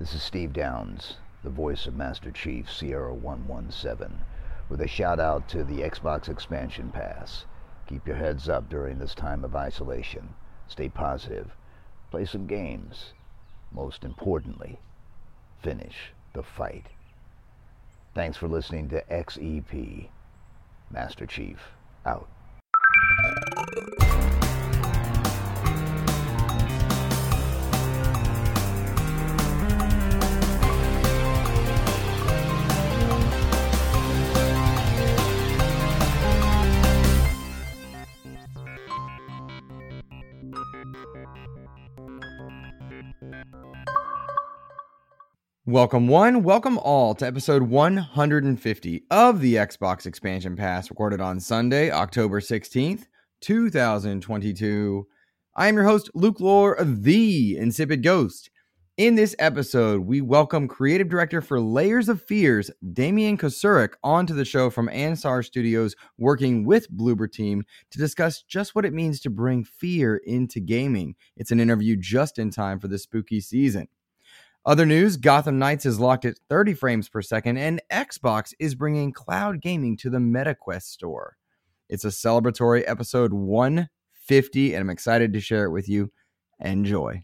This is Steve Downes, the voice of Master Chief Sierra 117, with a shout out to the Xbox Expansion Pass. Keep your heads up during this time of isolation. Stay positive. Play some games. Most importantly, finish the fight. Thanks for listening to XEP. Master Chief, out. Welcome, one, welcome all to episode 150 of the Xbox Expansion Pass, recorded on Sunday, October 16th, 2022. I am your host, Luke Lore The Insipid Ghost. In this episode, we welcome creative director for Layers of Fears, Damian Kocurek, onto the show from Anshar Studios, working with Bloober Team to discuss just what it means to bring fear into gaming. It's an interview just in time for the spooky season. Other news Gotham Knights is locked at 30 frames per second, and Xbox is bringing cloud gaming to the MetaQuest store. It's a celebratory episode 150, and I'm excited to share it with you. Enjoy.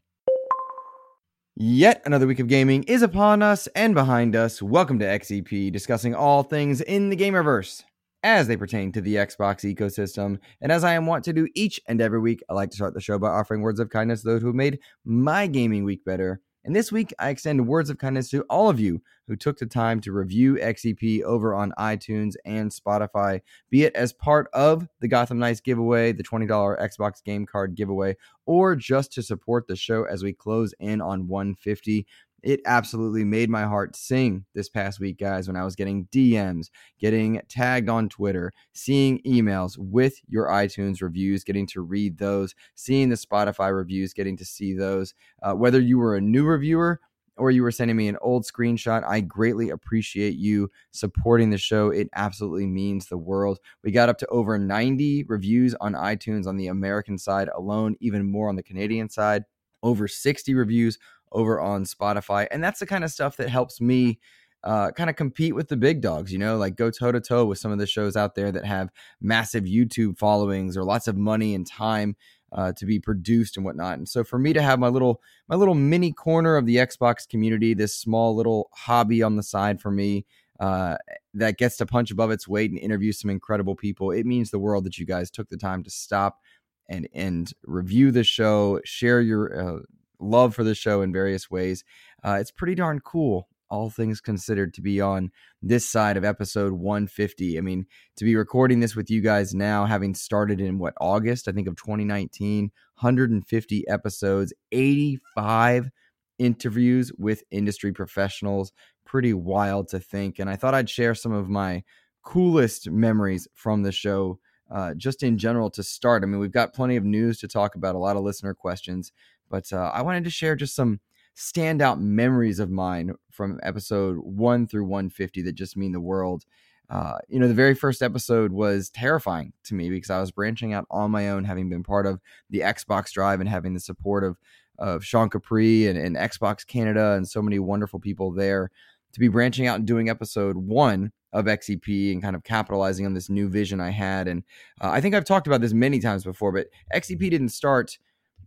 Yet another week of gaming is upon us and behind us. Welcome to XEP, discussing all things in the gamerverse as they pertain to the Xbox ecosystem. And as I am wont to do each and every week, I like to start the show by offering words of kindness to those who have made my gaming week better. And this week, I extend words of kindness to all of you who took the time to review XEP over on iTunes and Spotify, be it as part of the Gotham Knights giveaway, the $20 Xbox game card giveaway, or just to support the show as we close in on 150 it absolutely made my heart sing this past week, guys, when I was getting DMs, getting tagged on Twitter, seeing emails with your iTunes reviews, getting to read those, seeing the Spotify reviews, getting to see those. Uh, whether you were a new reviewer or you were sending me an old screenshot, I greatly appreciate you supporting the show. It absolutely means the world. We got up to over 90 reviews on iTunes on the American side alone, even more on the Canadian side, over 60 reviews over on Spotify. And that's the kind of stuff that helps me uh, kind of compete with the big dogs, you know, like go toe to toe with some of the shows out there that have massive YouTube followings or lots of money and time uh, to be produced and whatnot. And so for me to have my little my little mini corner of the Xbox community, this small little hobby on the side for me uh, that gets to punch above its weight and interview some incredible people, it means the world that you guys took the time to stop and and review the show, share your uh, love for the show in various ways. Uh, it's pretty darn cool, all things considered, to be on this side of episode 150. I mean, to be recording this with you guys now, having started in what, August, I think, of 2019, 150 episodes, 85 interviews with industry professionals. Pretty wild to think. And I thought I'd share some of my coolest memories from the show. Uh, just in general to start. I mean, we've got plenty of news to talk about, a lot of listener questions. But uh, I wanted to share just some standout memories of mine from episode one through 150 that just mean the world. Uh, you know, the very first episode was terrifying to me because I was branching out on my own, having been part of the Xbox Drive and having the support of of Sean Capri and, and Xbox Canada and so many wonderful people there to be branching out and doing episode one of XEP and kind of capitalizing on this new vision I had. And uh, I think I've talked about this many times before, but XEP didn't start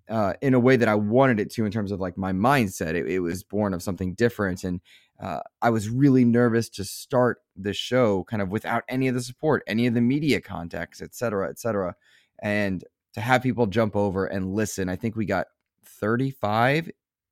uh, in a way that I wanted it to in terms of like my mindset. It, it was born of something different. And uh, I was really nervous to start the show kind of without any of the support, any of the media contacts, et cetera, et cetera. And to have people jump over and listen, I think we got 35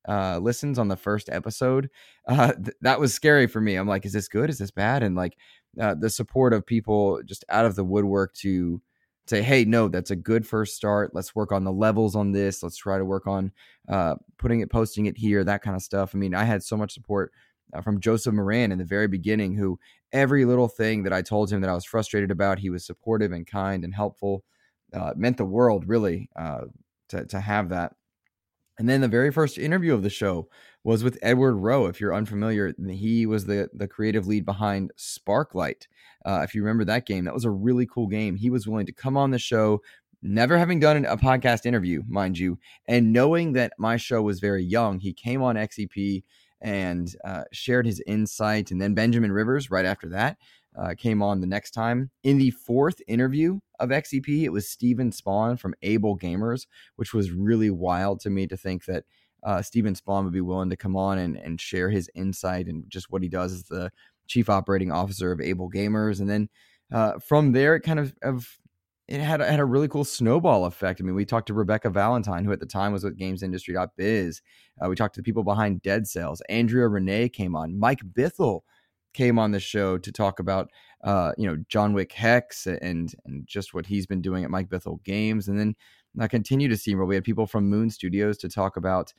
uh, listens on the first episode. Uh, th- that was scary for me. I'm like, is this good? Is this bad? And like uh, the support of people just out of the woodwork to say, hey, no, that's a good first start. Let's work on the levels on this. Let's try to work on uh, putting it, posting it here, that kind of stuff. I mean, I had so much support uh, from Joseph Moran in the very beginning, who every little thing that I told him that I was frustrated about, he was supportive and kind and helpful. Uh, meant the world, really, uh, to, to have that. And then the very first interview of the show was with Edward Rowe. If you're unfamiliar, he was the the creative lead behind Sparklite. Uh, if you remember that game, that was a really cool game. He was willing to come on the show, never having done a podcast interview, mind you, and knowing that my show was very young, he came on XEP and uh, shared his insight. And then Benjamin Rivers, right after that, uh, came on the next time. In the fourth interview of XEP, it was Steven Spohn from Able Gamers, which was really wild to me to think that uh, Steven Spohn would be willing to come on and, and share his insight and just what he does as the chief operating officer of Able Gamers. And then uh, from there, it kind of, of it had, had a really cool snowball effect. I mean, we talked to Rebecca Valentine, who at the time was with GamesIndustry.biz. Uh, we talked to the people behind Dead Cells. Andrea Renee came on. Mike Bithell came on the show to talk about, uh, you know, John Wick Hex and and just what he's been doing at Mike Bithell Games. And then I continue to see where we had people from Moon Studios to talk about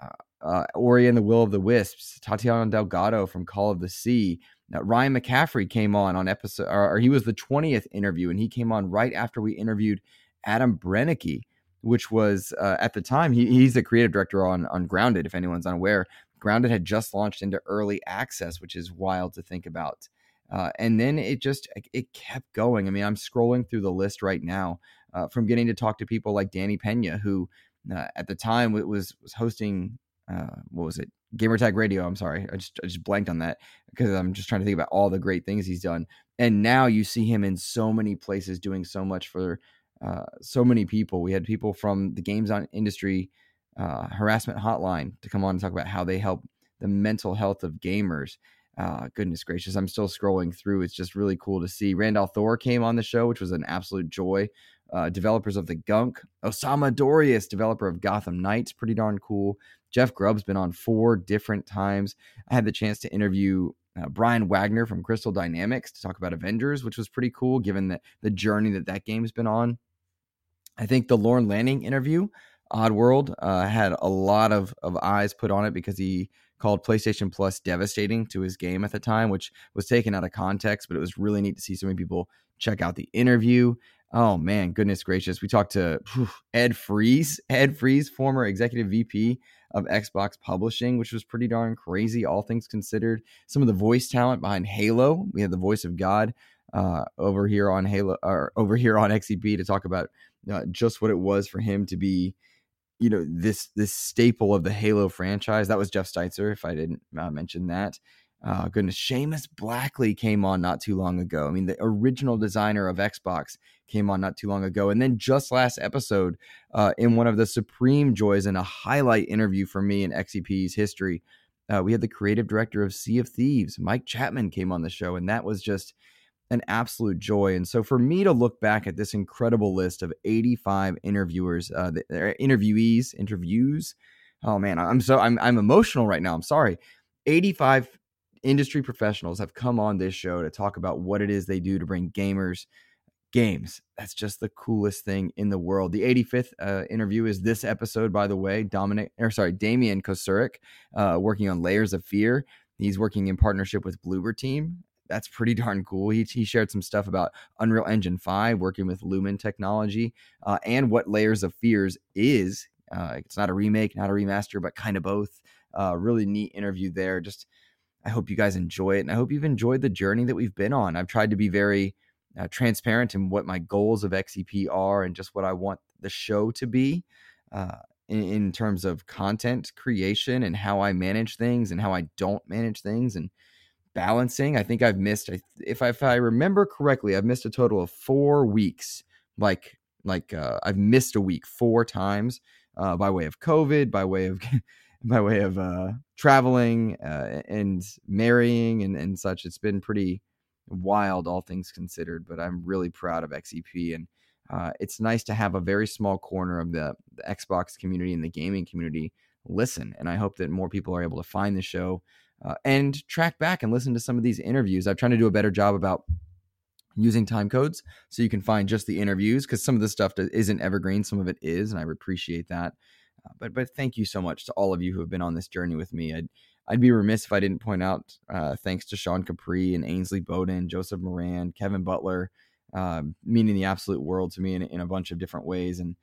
uh, uh, Ori and the Will of the Wisps, Tatiana Delgado from Call of the Sea, now, Ryan McCaffrey came on on episode, or, he was the 20th interview, and he came on right after we interviewed Adam Brennecke, which was uh, at the time, he, he's the creative director on, on Grounded, if anyone's unaware. Grounded had just launched into early access, which is wild to think about. Uh, and then it just it kept going. I mean, I'm scrolling through the list right now uh, from getting to talk to people like Danny Pena, who uh, at the time was was hosting uh, what was it Gamertag Radio. I'm sorry, I just I just blanked on that because I'm just trying to think about all the great things he's done. And now you see him in so many places doing so much for uh, so many people. We had people from the games on industry uh, harassment hotline to come on and talk about how they help the mental health of gamers. Uh, goodness gracious, I'm still scrolling through. It's just really cool to see. Randall Thor came on the show, which was an absolute joy. Uh, developers of the Gunk, Osama Dorias, developer of Gotham Knights, pretty darn cool. Jeff Grubb's been on four different times. I had the chance to interview uh, Brian Wagner from Crystal Dynamics to talk about Avengers, which was pretty cool given that the journey that that game's been on. I think the Lorne Lanning interview, Oddworld, uh, had a lot of, of eyes put on it because he called PlayStation Plus devastating to his game at the time, which was taken out of context, but it was really neat to see so many people check out the interview. Oh man, goodness gracious. We talked to Ed Fries, Ed Fries, former executive VP of Xbox Publishing, which was pretty darn crazy, all things considered. Some of the voice talent behind Halo. We had the voice of God uh, over here on Halo, or over here on XEP to talk about uh, just what it was for him to be, you know, this this staple of the Halo franchise. That was Jeff Steitzer, if I didn't uh, mention that. Oh, goodness. Seamus Blackley came on not too long ago. I mean, the original designer of Xbox came on not too long ago. And then just last episode, uh, in one of the supreme joys and a highlight interview for me in XEP's history, uh, we had the creative director of Sea of Thieves, Mike Chapman, came on the show. And that was just an absolute joy. And so for me to look back at this incredible list of 85 interviewers, uh, interviewees, interviews, oh man, I'm so I'm I'm emotional right now. I'm sorry. 85 industry professionals have come on this show to talk about what it is they do to bring gamers games. That's just the coolest thing in the world. The 85th uh, interview is this episode, by the way. Dominic, or sorry, Damian Kocurek, uh, working on Layers of Fear. He's working in partnership with Bloober Team. That's pretty darn cool. He, he shared some stuff about Unreal Engine 5, working with Lumen technology, uh, and what Layers of Fears is. Uh, it's not a remake, not a remaster, but kind of both. Uh, really neat interview there. Just I hope you guys enjoy it. And I hope you've enjoyed the journey that we've been on. I've tried to be very uh, transparent in what my goals of XEP are and just what I want the show to be uh, in, in, terms of content creation and how I manage things and how I don't manage things and balancing. I think I've missed, if I, if I remember correctly, I've missed a total of four weeks. Like, like uh, I've missed a week four times uh, by way of COVID, by way of by way of uh, traveling uh, and marrying and, and such. It's been pretty wild, all things considered. But I'm really proud of XEP, and uh, it's nice to have a very small corner of the, the, Xbox community and the gaming community listen. And I hope that more people are able to find the show uh, and track back and listen to some of these interviews. I'm trying to do a better job about using time codes so you can find just the interviews because some of the stuff isn't evergreen, some of it is, and I appreciate that. Uh, but but thank you so much to all of you who have been on this journey with me. I'd I'd be remiss if I didn't point out uh, thanks to Sean Capri and Ainsley Bowden, Joseph Moran, Kevin Butler, uh, meaning the absolute world to me in, in a bunch of different ways. And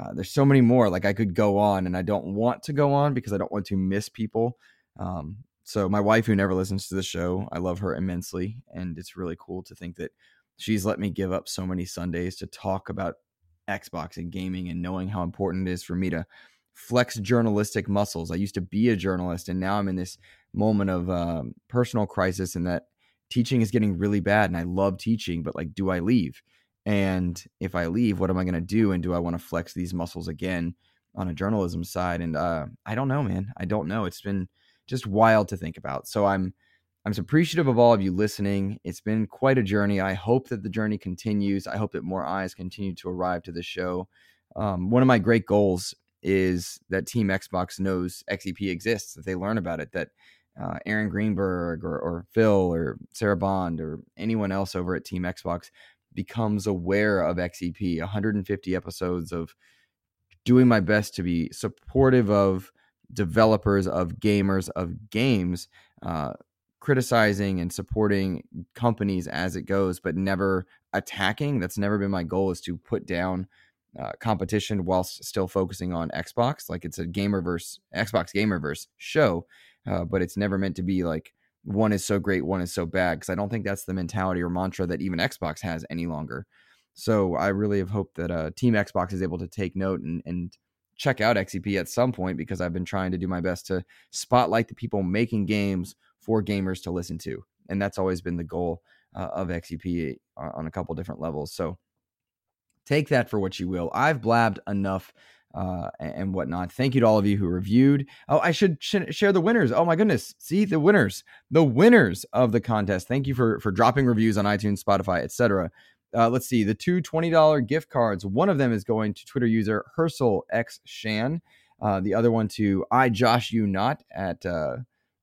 uh, there's so many more. Like I could go on, and I don't want to go on because I don't want to miss people. Um, so my wife, who never listens to the show, I love her immensely, and it's really cool to think that she's let me give up so many Sundays to talk about Xbox and gaming and knowing how important it is for me to flex journalistic muscles. I used to be a journalist, and now I'm in this moment of um, personal crisis, and that teaching is getting really bad. And I love teaching, but like, do I leave? And if I leave, what am I going to do? And do I want to flex these muscles again on a journalism side? And uh, I don't know, man. I don't know. It's been just wild to think about. So I'm I'm appreciative of all of you listening. It's been quite a journey. I hope that the journey continues. I hope that more eyes continue to arrive to the show. Um, one of my great goals is that Team Xbox knows XEP exists, that they learn about it, that uh, Aaron Greenberg or, or Phil or Sarah Bond or anyone else over at Team Xbox becomes aware of XEP. 150 episodes of doing my best to be supportive of developers, of gamers, of games, uh, criticizing and supporting companies as it goes, but never attacking. That's never been my goal. Is to put down uh, competition whilst still focusing on Xbox. Like it's a gamerverse, Xbox gamerverse show, uh, but it's never meant to be like one is so great, one is so bad. Because I don't think that's the mentality or mantra that even Xbox has any longer. So I really have hoped that uh, Team Xbox is able to take note and, and check out XEP at some point because I've been trying to do my best to spotlight the people making games for gamers to listen to. And that's always been the goal uh, of XEP uh, on a couple different levels. So take that for what you will. I've blabbed enough uh, and whatnot. Thank you to all of you who reviewed. Oh, I should sh- share the winners. Oh my goodness, see the winners, the winners of the contest. Thank you for for dropping reviews on iTunes, Spotify, etc. Uh, let's see the two $20 gift cards. One of them is going to Twitter user Herschel X Shan. Uh, the other one to I Josh You Not at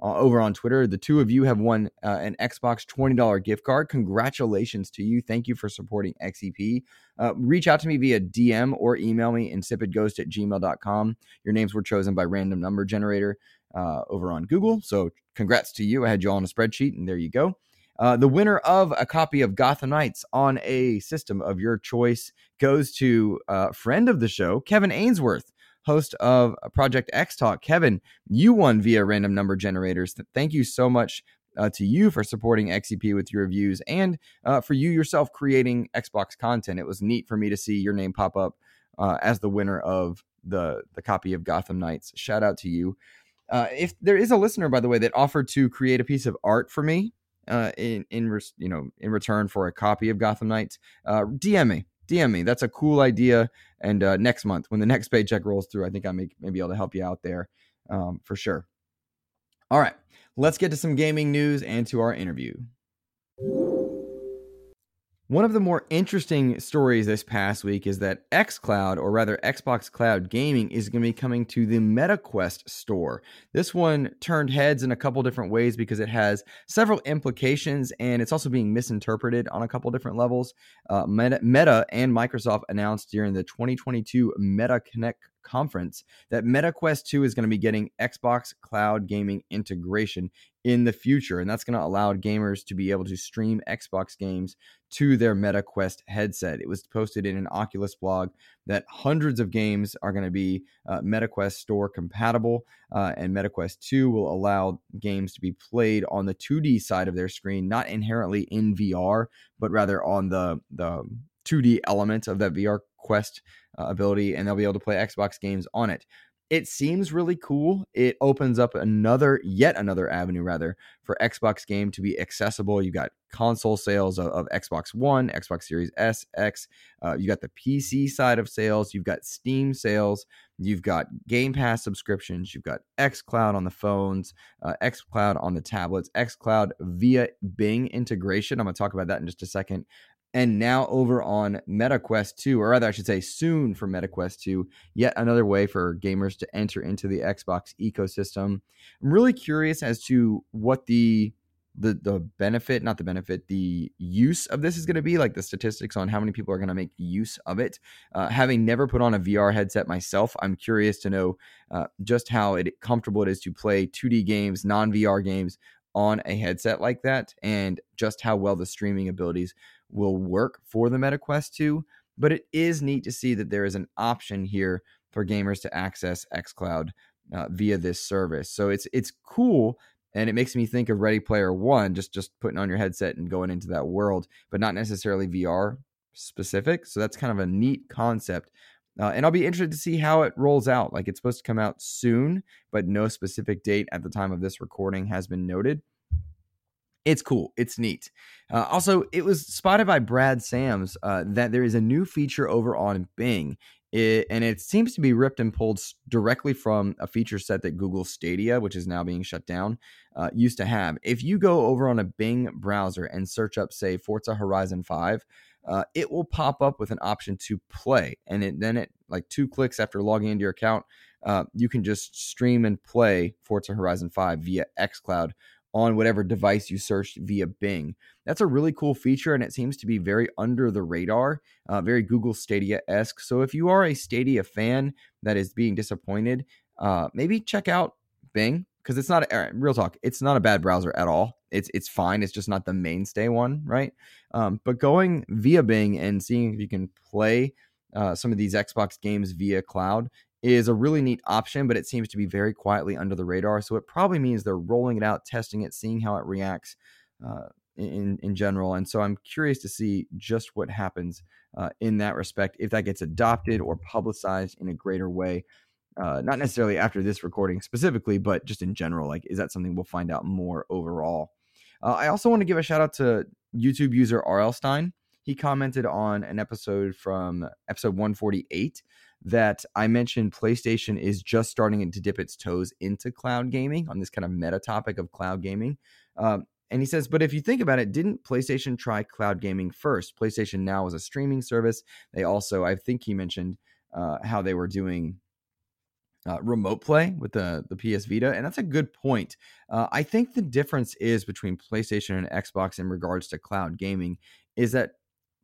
uh, over on Twitter. The two of you have won uh, an Xbox $20 gift card. Congratulations to you. Thank you for supporting XEP. Uh, reach out to me via DM or email me insipidghost at gmail.com. Your names were chosen by random number generator uh, over on Google. So congrats to you. I had you all on a spreadsheet, and there you go. Uh, the winner of a copy of Gotham Knights on a system of your choice goes to a uh, friend of the show, Kevin Ainsworth host of Project X Talk. Kevin, you won via random number generators. Thank you so much uh, to you for supporting XEP with your reviews and uh, for you yourself creating Xbox content. It was neat for me to see your name pop up uh, as the winner of the the copy of Gotham Knights. Shout out to you. Uh, if there is a listener, by the way, that offered to create a piece of art for me uh, in in you know in return for a copy of Gotham Knights, uh, DM me. DM me. That's a cool idea. And uh, next month, when the next paycheck rolls through, I think I may, may be able to help you out there um, for sure. All right, let's get to some gaming news and to our interview. One of the more interesting stories this past week is that xCloud, or rather Xbox Cloud Gaming, is going to be coming to the MetaQuest store. This one turned heads in a couple different ways because it has several implications and it's also being misinterpreted on a couple different levels. Uh, Meta, Meta and Microsoft announced during the 2022 Meta Connect conference that MetaQuest 2 is going to be getting Xbox Cloud Gaming integration in the future. And that's going to allow gamers to be able to stream Xbox games to their MetaQuest headset. It was posted in an Oculus blog that hundreds of games are going to be uh, MetaQuest store compatible, uh, and MetaQuest 2 will allow games to be played on the 2D side of their screen, not inherently in VR, but rather on the, the 2D element of that VR Quest uh, ability, and they'll be able to play Xbox games on it it seems really cool. It opens up another, yet another avenue, rather, for Xbox game to be accessible. You've got console sales of, of Xbox One, Xbox Series S, X. Uh, you got the PC side of sales. You've got Steam sales. You've got Game Pass subscriptions. You've got xCloud on the phones, uh, xCloud on the tablets, xCloud via Bing integration. I'm going to talk about that in just a second and now over on MetaQuest 2, or rather, I should say, soon for MetaQuest 2, yet another way for gamers to enter into the Xbox ecosystem. I'm really curious as to what the the the benefit, not the benefit, the use of this is going to be, like the statistics on how many people are going to make use of it. Uh, having never put on a VR headset myself, I'm curious to know uh, just how it, comfortable it is to play 2D games, non VR games on a headset like that, and just how well the streaming abilities will work for the MetaQuest 2, but it is neat to see that there is an option here for gamers to access xCloud uh, via this service. So it's it's cool and it makes me think of Ready Player One, just just putting on your headset and going into that world, but not necessarily VR specific. So that's kind of a neat concept Uh, and I'll be interested to see how it rolls out. Like it's supposed to come out soon, but no specific date at the time of this recording has been noted. It's cool. It's neat. Uh, also, it was spotted by Brad Sams uh, that there is a new feature over on Bing. It, and it seems to be ripped and pulled directly from a feature set that Google Stadia, which is now being shut down, uh, used to have. If you go over on a Bing browser and search up, say, Forza Horizon 5, uh, it will pop up with an option to play. And it, then it, like two clicks after logging into your account, uh, you can just stream and play Forza Horizon 5 via xCloud on whatever device you searched via Bing. That's a really cool feature, and it seems to be very under the radar, uh, very Google Stadia esque. So if you are a Stadia fan that is being disappointed, uh, maybe check out Bing because it's not a, real talk. It's not a bad browser at all. It's it's fine. It's just not the mainstay one, right? Um, but going via Bing and seeing if you can play uh, some of these Xbox games via cloud is a really neat option, but it seems to be very quietly under the radar. So it probably means they're rolling it out, testing it, seeing how it reacts uh, in in general. And so I'm curious to see just what happens uh, in that respect if that gets adopted or publicized in a greater way. Uh, not necessarily after this recording specifically, but just in general. Like, is that something we'll find out more overall? Uh, I also want to give a shout out to YouTube user RL Stein. He commented on an episode from episode 148 that I mentioned PlayStation is just starting to dip its toes into cloud gaming on this kind of meta topic of cloud gaming. Um, and he says, but if you think about it, didn't PlayStation try cloud gaming first? PlayStation Now is a streaming service. They also, I think he mentioned uh, how they were doing uh, remote play with the the PS Vita, and that's a good point. Uh, I think the difference is between PlayStation and Xbox in regards to cloud gaming is that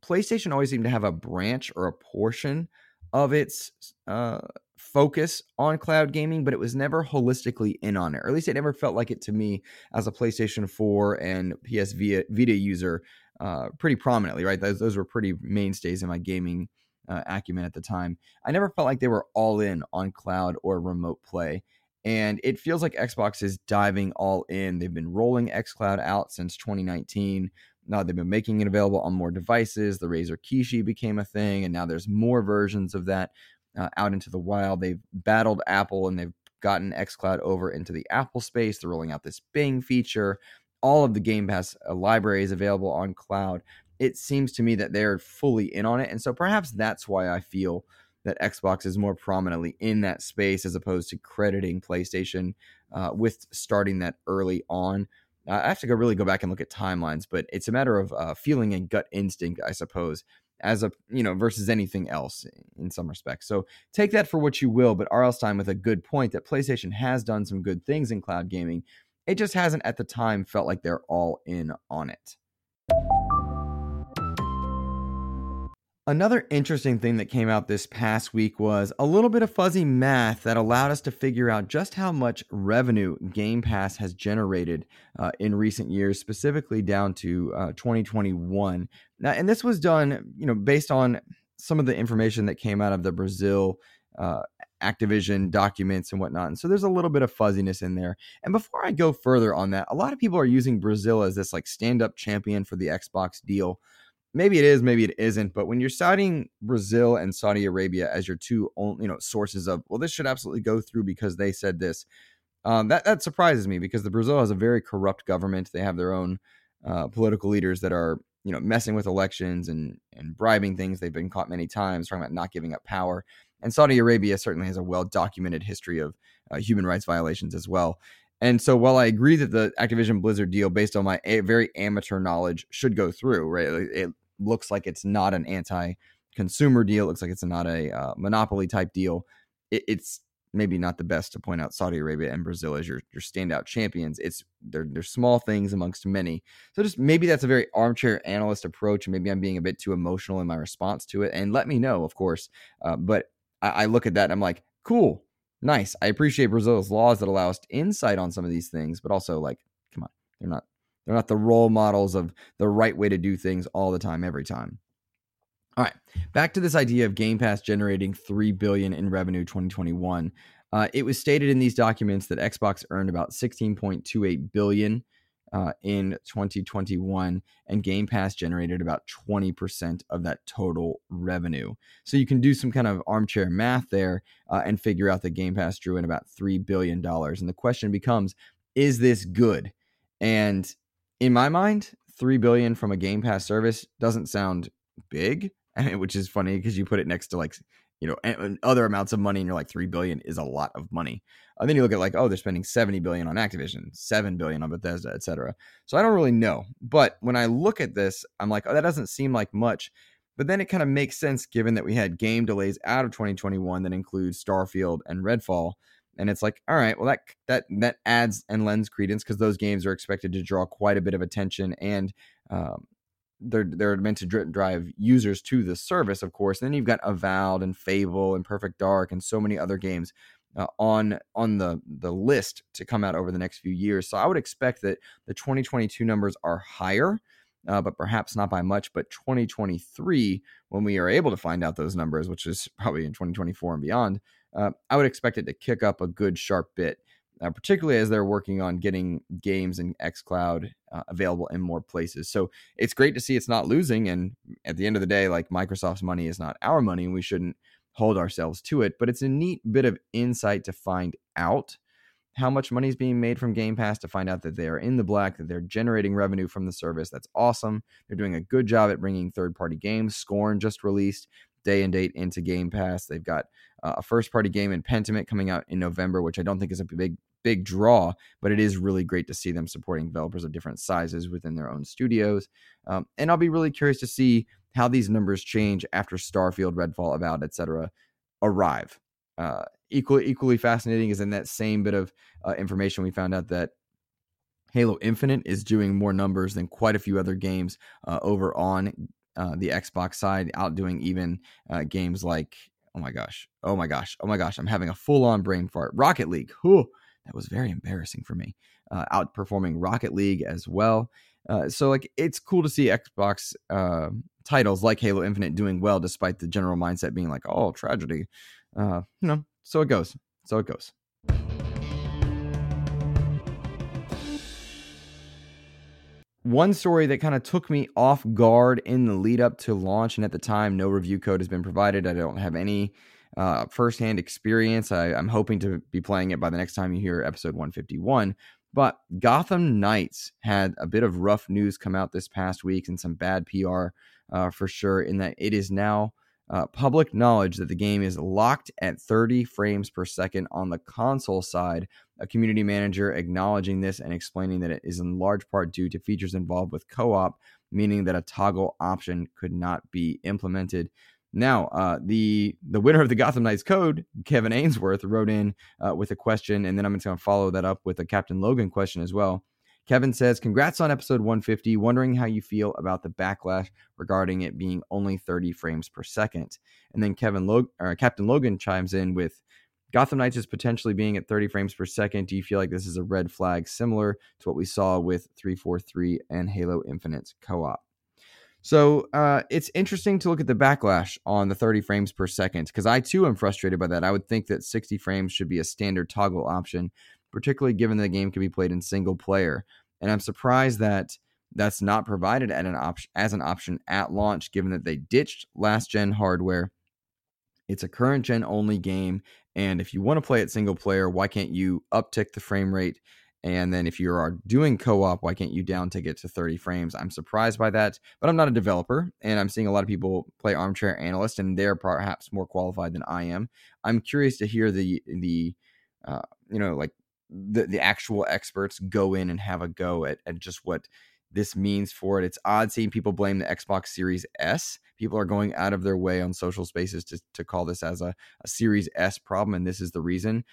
PlayStation always seemed to have a branch or a portion of its uh, focus on cloud gaming, but it was never holistically in on it, or at least it never felt like it to me as a PlayStation 4 and PS Vita, user uh, pretty prominently, right? Those, those were pretty mainstays in my gaming uh, acumen at the time. I never felt like they were all in on cloud or remote play. And it feels like Xbox is diving all in. They've been rolling xCloud out since 2019. Now they've been making it available on more devices. The Razer Kishi became a thing, and now there's more versions of that uh, out into the wild. They've battled Apple and they've gotten xCloud over into the Apple space. They're rolling out this Bing feature. All of the Game Pass uh, libraries available on cloud. It seems to me that they're fully in on it, and so perhaps that's why I feel that Xbox is more prominently in that space as opposed to crediting PlayStation uh, with starting that early on. I have to go really go back and look at timelines, but it's a matter of uh, feeling and gut instinct, I suppose, as a you know versus anything else in some respects. So take that for what you will. But R.L. Stein with a good point that PlayStation has done some good things in cloud gaming. It just hasn't at the time felt like they're all in on it. Another interesting thing that came out this past week was a little bit of fuzzy math that allowed us to figure out just how much revenue Game Pass has generated uh, in recent years, specifically down to uh, 2021. Now, and this was done, you know, based on some of the information that came out of the Brazil uh, Activision documents and whatnot. And so there's a little bit of fuzziness in there. And before I go further on that, a lot of people are using Brazil as this like stand up champion for the Xbox deal maybe it is, maybe it isn't. But when you're citing Brazil and Saudi Arabia as your two, you know, sources of, well, this should absolutely go through because they said this. Um, that that surprises me because the Brazil has a very corrupt government. They have their own uh, political leaders that are, you know, messing with elections and and bribing things. They've been caught many times talking about not giving up power. And Saudi Arabia certainly has a well documented history of uh, human rights violations as well. And so while I agree that the Activision Blizzard deal, based on my a- very amateur knowledge, should go through, right? It, looks like it's not an anti-consumer deal. It looks like it's not a uh, monopoly type deal. It, it's maybe not the best to point out Saudi Arabia and Brazil as your your standout champions. It's they're they're small things amongst many. So just maybe that's a very armchair analyst approach, maybe I'm being a bit too emotional in my response to it. And let me know, of course. Uh, but I, I look at that and I'm like, cool, nice. I appreciate Brazil's laws that allow us insight on some of these things, but also like, come on, they're not they're not the role models of the right way to do things all the time, every time. All right, back to this idea of Game Pass generating three billion in revenue 2021. Uh, it was stated in these documents that Xbox earned about 16.28 billion uh, in 2021, and Game Pass generated about 20% of that total revenue. So you can do some kind of armchair math there uh, and figure out that Game Pass drew in about $3 billion. And the question becomes is this good? And in my mind, 3 billion from a Game Pass service doesn't sound big, which is funny because you put it next to like you know other amounts of money and you're like 3 billion is a lot of money. And then you look at like oh they're spending 70 billion on activision 7 billion on bethesda etc so i don't really know. But when i look at this i'm like oh that doesn't seem like much. But then it kind of makes sense given that we had game delays out of 2021 that include starfield and redfall and it's like all right well that that that adds and lends credence because those games are expected to draw quite a bit of attention and um, they're they're meant to drive users to the service, of course. And then you've got Avowed and Fable and Perfect Dark and so many other games uh, on on the the list to come out over the next few years. So I would expect that the 2022 numbers are higher, uh, but perhaps not by much. But 2023, when we are able to find out those numbers, which is probably in 2024 and beyond, uh, I would expect it to kick up a good sharp bit uh, particularly as they're working on getting games in xCloud uh, available in more places. So it's great to see it's not losing. And at the end of the day, like Microsoft's money is not our money, and we shouldn't hold ourselves to it. But it's a neat bit of insight to find out how much money is being made from Game Pass to find out that they are in the black, that they're generating revenue from the service. That's awesome. They're doing a good job at bringing third party games. Scorn just released day and date into Game Pass. They've got uh, a first party game in Pentiment coming out in November, which I don't think is a big big draw, but it is really great to see them supporting developers of different sizes within their own studios. Um, and I'll be really curious to see how these numbers change after Starfield, Redfall, Avowed, etc. arrive. Uh, equally equally fascinating is in that same bit of uh, information we found out that Halo Infinite is doing more numbers than quite a few other games uh, over on uh, the Xbox side, outdoing even uh, games like oh my gosh, oh my gosh, oh my gosh, I'm having a full on brain fart. Rocket League, whew, that was very embarrassing for me. Uh, outperforming Rocket League as well. Uh, so like it's cool to see Xbox uh, titles like Halo Infinite doing well despite the general mindset being like, oh, tragedy. Uh, you know, so it goes. So it goes. One story that kind of took me off guard in the lead up to launch, and at the time, no review code has been provided. I don't have any uh, firsthand experience. I, I'm hoping to be playing it by the next time you hear episode 151. But Gotham Knights had a bit of rough news come out this past week and some bad PR uh, for sure, in that it is now uh, public knowledge that the game is locked at 30 frames per second on the console side. A community manager acknowledging this and explaining that it is in large part due to features involved with co op, meaning that a toggle option could not be implemented. Now, uh, the the winner of the Gotham Knights code, Kevin Ainsworth, wrote in uh, with a question, and then I'm just going to follow that up with a Captain Logan question as well. Kevin says, "Congrats on episode 150. Wondering how you feel about the backlash regarding it being only 30 frames per second. And then Kevin Log- or Captain Logan chimes in with, "Gotham Knights is potentially being at 30 frames per second. Do you feel like this is a red flag, similar to what we saw with 343 and Halo Infinite's co-op?" So uh, it's interesting to look at the backlash on the 30 frames per second because I too am frustrated by that. I would think that 60 frames should be a standard toggle option, particularly given the game can be played in single player. And I'm surprised that that's not provided an option as an option at launch, given that they ditched last gen hardware. It's a current gen only game, and if you want to play it single player, why can't you uptick the frame rate and then if you are doing co-op, why can't you down to get to 30 frames? I'm surprised by that, but I'm not a developer, and I'm seeing a lot of people play armchair analyst, and they're perhaps more qualified than I am. I'm curious to hear the the uh, you know like the the actual experts go in and have a go at, at just what this means for it. It's odd seeing people blame the Xbox Series S. People are going out of their way on social spaces to, to call this as a, a Series S problem, and this is the reason.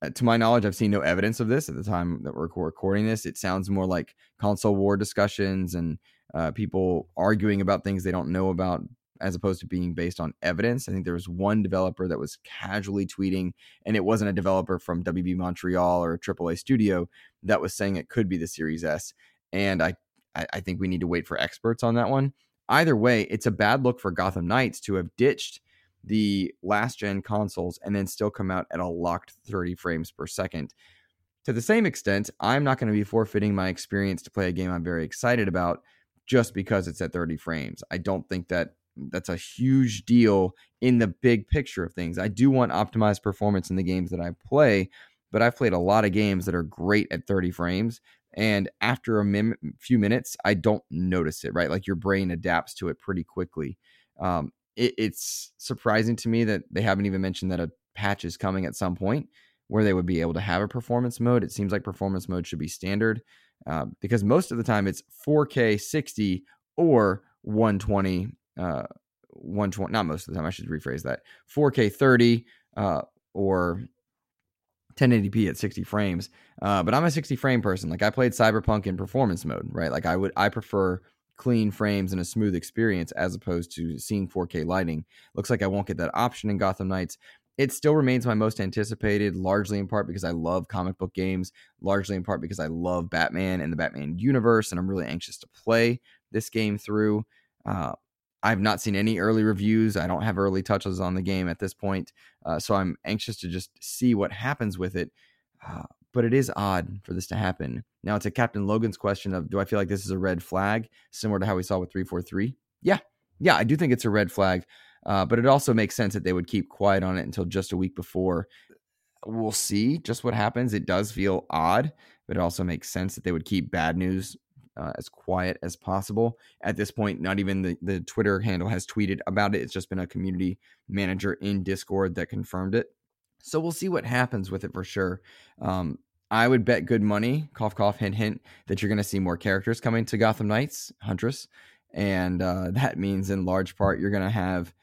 Uh, to my knowledge, I've seen no evidence of this at the time that we're recording this. It sounds more like console war discussions and uh, people arguing about things they don't know about, as opposed to being based on evidence. I think there was one developer that was casually tweeting, and it wasn't a developer from WB Montreal or a AAA studio that was saying it could be the Series S. And I, I think we need to wait for experts on that one. Either way, it's a bad look for Gotham Knights to have ditched the last gen consoles and then still come out at a locked 30 frames per second. to the same extent, I'm not going to be forfeiting my experience to play a game I'm very excited about just because it's at 30 frames. I don't think that that's a huge deal in the big picture of things. I do want optimized performance in the games that I play, but I've played a lot of games that are great at 30 frames and after a few minutes i don't notice it right? Like your brain adapts to it pretty quickly. Um, it, it's surprising to me that they haven't even mentioned that a patch is coming at some point where they would be able to have a performance mode. It seems like performance mode should be standard uh, because most of the time it's 4k 60 or 120 uh, 120 not most of the time i should rephrase that 4k 30 uh, or 1080p at 60 frames. Uh, but I'm a 60 frame person. Like I played Cyberpunk in performance mode, right? Like I would, I prefer clean frames and a smooth experience as opposed to seeing 4K lighting. Looks like I won't get that option in Gotham Knights. It still remains my most anticipated, largely in part because I love comic book games, largely in part because I love Batman and the Batman universe, and I'm really anxious to play this game through. Uh, I've not seen any early reviews. I don't have early touches on the game at this point, uh, so I'm anxious to just see what happens with it. Uh, but it is odd for this to happen. Now, to Captain Logan's question of, do I feel like this is a red flag, similar to how we saw with 343? Yeah, yeah, I do think it's a red flag. Uh, but it also makes sense that they would keep quiet on it until just a week before. We'll see just what happens. It does feel odd, but it also makes sense that they would keep bad news uh, as quiet as possible. At this point, not even the, the Twitter handle has tweeted about it. It's just been a community manager in Discord that confirmed it. So we'll see what happens with it for sure. Um, I would bet good money, cough, cough, hint, hint, that you're going to see more characters coming to Gotham Knights, Huntress. And uh, that means, in large part, you're going to have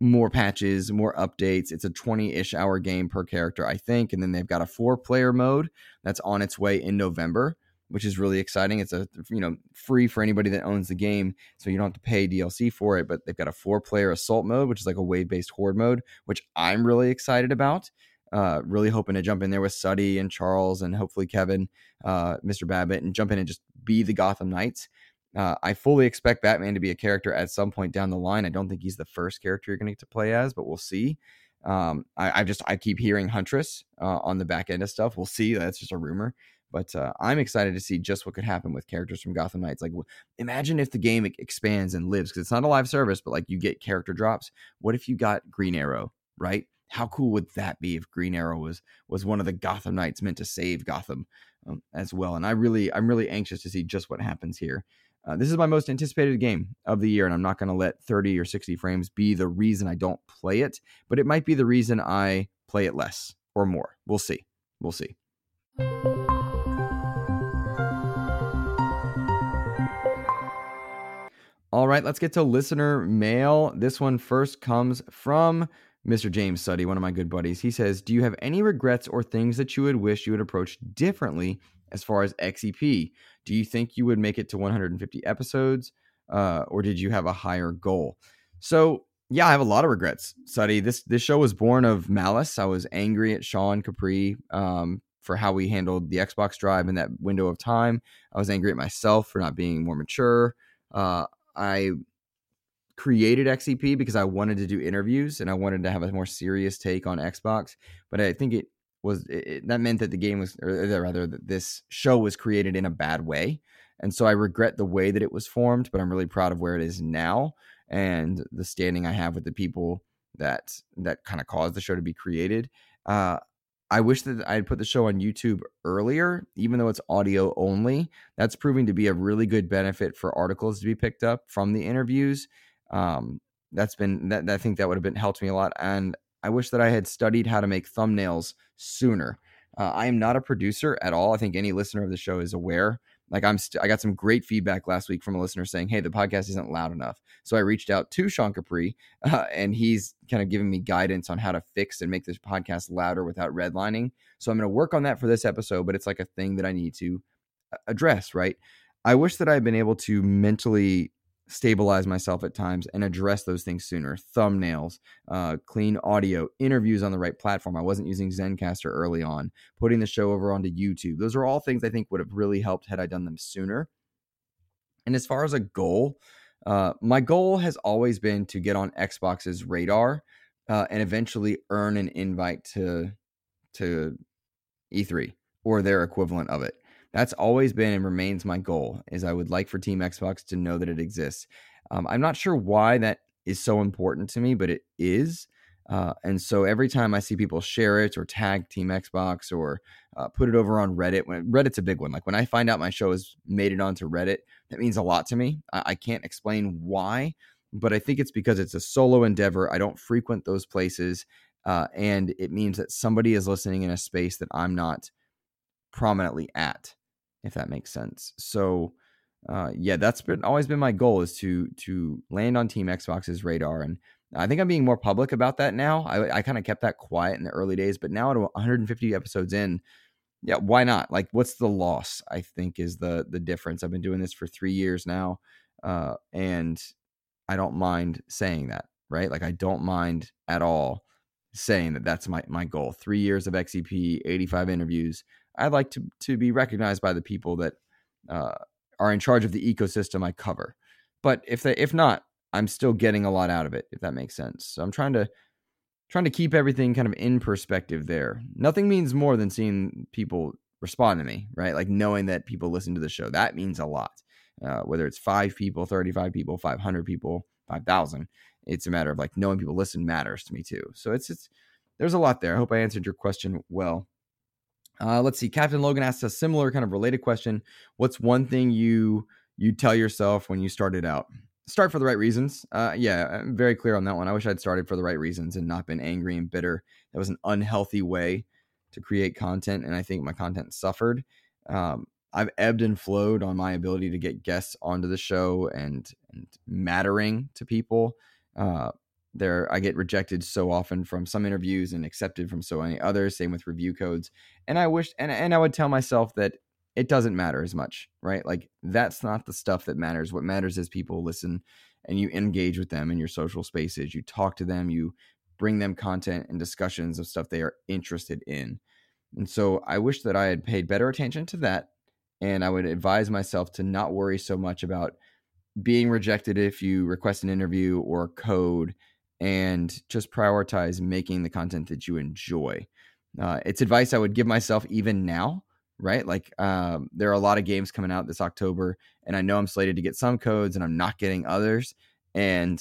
more patches, more updates. It's a 20 ish hour game per character, I think. And then they've got a four player mode that's on its way in November which is really exciting. It's a you know free for anybody that owns the game, so you don't have to pay DLC for it. But they've got a four-player assault mode, which is like a wave-based horde mode, which I'm really excited about. Uh, really hoping to jump in there with Suddy and Charles and hopefully Kevin, uh, Mr. Babbitt, and jump in and just be the Gotham Knights. Uh, I fully expect Batman to be a character at some point down the line. I don't think he's the first character you're going to get to play as, but we'll see. Um, I, I, just I keep hearing Huntress uh, on the back end of stuff. We'll see. That's just a rumor. But uh, I'm excited to see just what could happen with characters from Gotham Knights. Like, imagine if the game expands and lives because it's not a live service, but like you get character drops. What if you got Green Arrow, right? How cool would that be if Green Arrow was was one of the Gotham Knights meant to save Gotham um, as well? And I really, I'm really anxious to see just what happens here. Uh, this is my most anticipated game of the year, and I'm not going to let 30 or 60 frames be the reason I don't play it, but it might be the reason I play it less or more. We'll see. We'll see. All right, let's get to listener mail. This one first comes from Mr. James Suddy, one of my good buddies. He says, Do you have any regrets or things that you would wish you had approached differently as far as XEP? Do you think you would make it to 150 episodes uh, or did you have a higher goal? So, yeah, I have a lot of regrets, Suddy. This this show was born of malice. I was angry at Sean Capri um, for how we handled the Xbox Drive in that window of time. I was angry at myself for not being more mature. Uh, I created XEP because I wanted to do interviews and I wanted to have a more serious take on Xbox. But I think it was it, that meant that the game was, or rather, that this show was created in a bad way. And so I regret the way that it was formed, but I'm really proud of where it is now and the standing I have with the people that that kind of caused the show to be created. Uh, I wish that I had put the show on YouTube earlier, even though it's audio only. That's proving to be a really good benefit for articles to be picked up from the interviews. Um, that's been that I think that would have been helped me a lot. And I wish that I had studied how to make thumbnails sooner. Uh, I am not a producer at all. I think any listener of the show is aware like I'm, st- I got some great feedback last week from a listener saying, "Hey, the podcast isn't loud enough." So I reached out to Sean Capri, uh, and he's kind of giving me guidance on how to fix and make this podcast louder without redlining. So I'm going to work on that for this episode, but it's like a thing that I need to uh, address. Right? I wish that I'd been able to mentally stabilize myself at times and address those things sooner. Thumbnails, uh, clean audio, interviews on the right platform. I wasn't using Zencastr early on, putting the show over onto YouTube. Those are all things I think would have really helped had I done them sooner. And as far as a goal, uh, my goal has always been to get on Xbox's radar uh, and eventually earn an invite to to E3 or their equivalent of it. That's always been and remains my goal. Is I would like for Team Xbox to know that it exists. Um, I'm not sure why that is so important to me, but it is. Uh, and so every time I see people share it or tag Team Xbox or uh, put it over on Reddit, when Reddit's a big one. Like when I find out my show has made it onto Reddit, that means a lot to me. I, I can't explain why, but I think it's because it's a solo endeavor. I don't frequent those places, uh, and it means that somebody is listening in a space that I'm not prominently at, if that makes sense. So uh, yeah, that's been always been my goal is to to land on Team Xbox's radar, and I think I'm being more public about that now. I, I kind of kept that quiet in the early days, but now at 150 episodes in, yeah, why not? Like, what's the loss? I think is the the difference. I've been doing this for three years now, uh, and I don't mind saying that, right? Like, I don't mind at all saying that that's my my goal. Three years of XEP, 85 interviews. I'd like to to be recognized by the people that. Uh, are in charge of the ecosystem I cover. But if they if not, I'm still getting a lot out of it, if that makes sense. So I'm trying to trying to keep everything kind of in perspective there. Nothing means more than seeing people respond to me, right? Like knowing that people listen to the show. That means a lot. Uh, whether it's five people, 35 people, 500 people, 5,000. It's a matter of like knowing people listen matters to me too. So it's, it's, there's a lot there. I hope I answered your question well. Uh, let's see. Captain Logan asked a similar kind of related question. What's one thing you you tell yourself when you started out? Start for the right reasons. Uh, yeah, I'm very clear on that one. I wish I'd started for the right reasons and not been angry and bitter. That was an unhealthy way to create content, and I think my content suffered. Um, I've ebbed and flowed on my ability to get guests onto the show and, and mattering to people. Uh, there i get rejected so often from some interviews and accepted from so many others same with review codes and i wish and, and i would tell myself that it doesn't matter as much right? Like that's not the stuff that matters. What matters is people listen and you engage with them in your social spaces you talk to them you bring them content and discussions of stuff they are interested in. And so i wish that i had paid better attention to that and i would advise myself to not worry so much about being rejected if you request an interview or code and just prioritize making the content that you enjoy. Uh, it's advice I would give myself even now, right? Like um, there are a lot of games coming out this October, and I know I'm slated to get some codes and I'm not getting others. And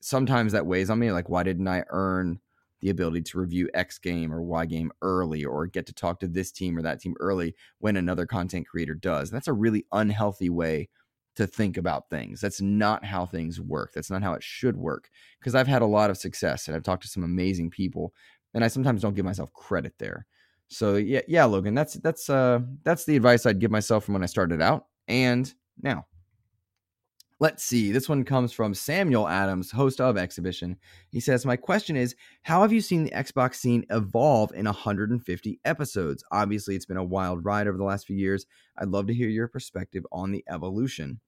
sometimes that weighs on me. Like, why didn't I earn the ability to review X game or Y game early or get to talk to this team or that team early when another content creator does? That's a really unhealthy way to think about things. That's not how things work. That's not how it should work. Because I've had a lot of success and I've talked to some amazing people, and I sometimes don't give myself credit there. So yeah, yeah, Logan, that's that's uh that's the advice I'd give myself from when I started out and now. Let's see. This one comes from Samuel Adams, host of Exhibition. He says, My question is How have you seen the Xbox scene evolve in 150 episodes? Obviously, it's been a wild ride over the last few years. I'd love to hear your perspective on the evolution.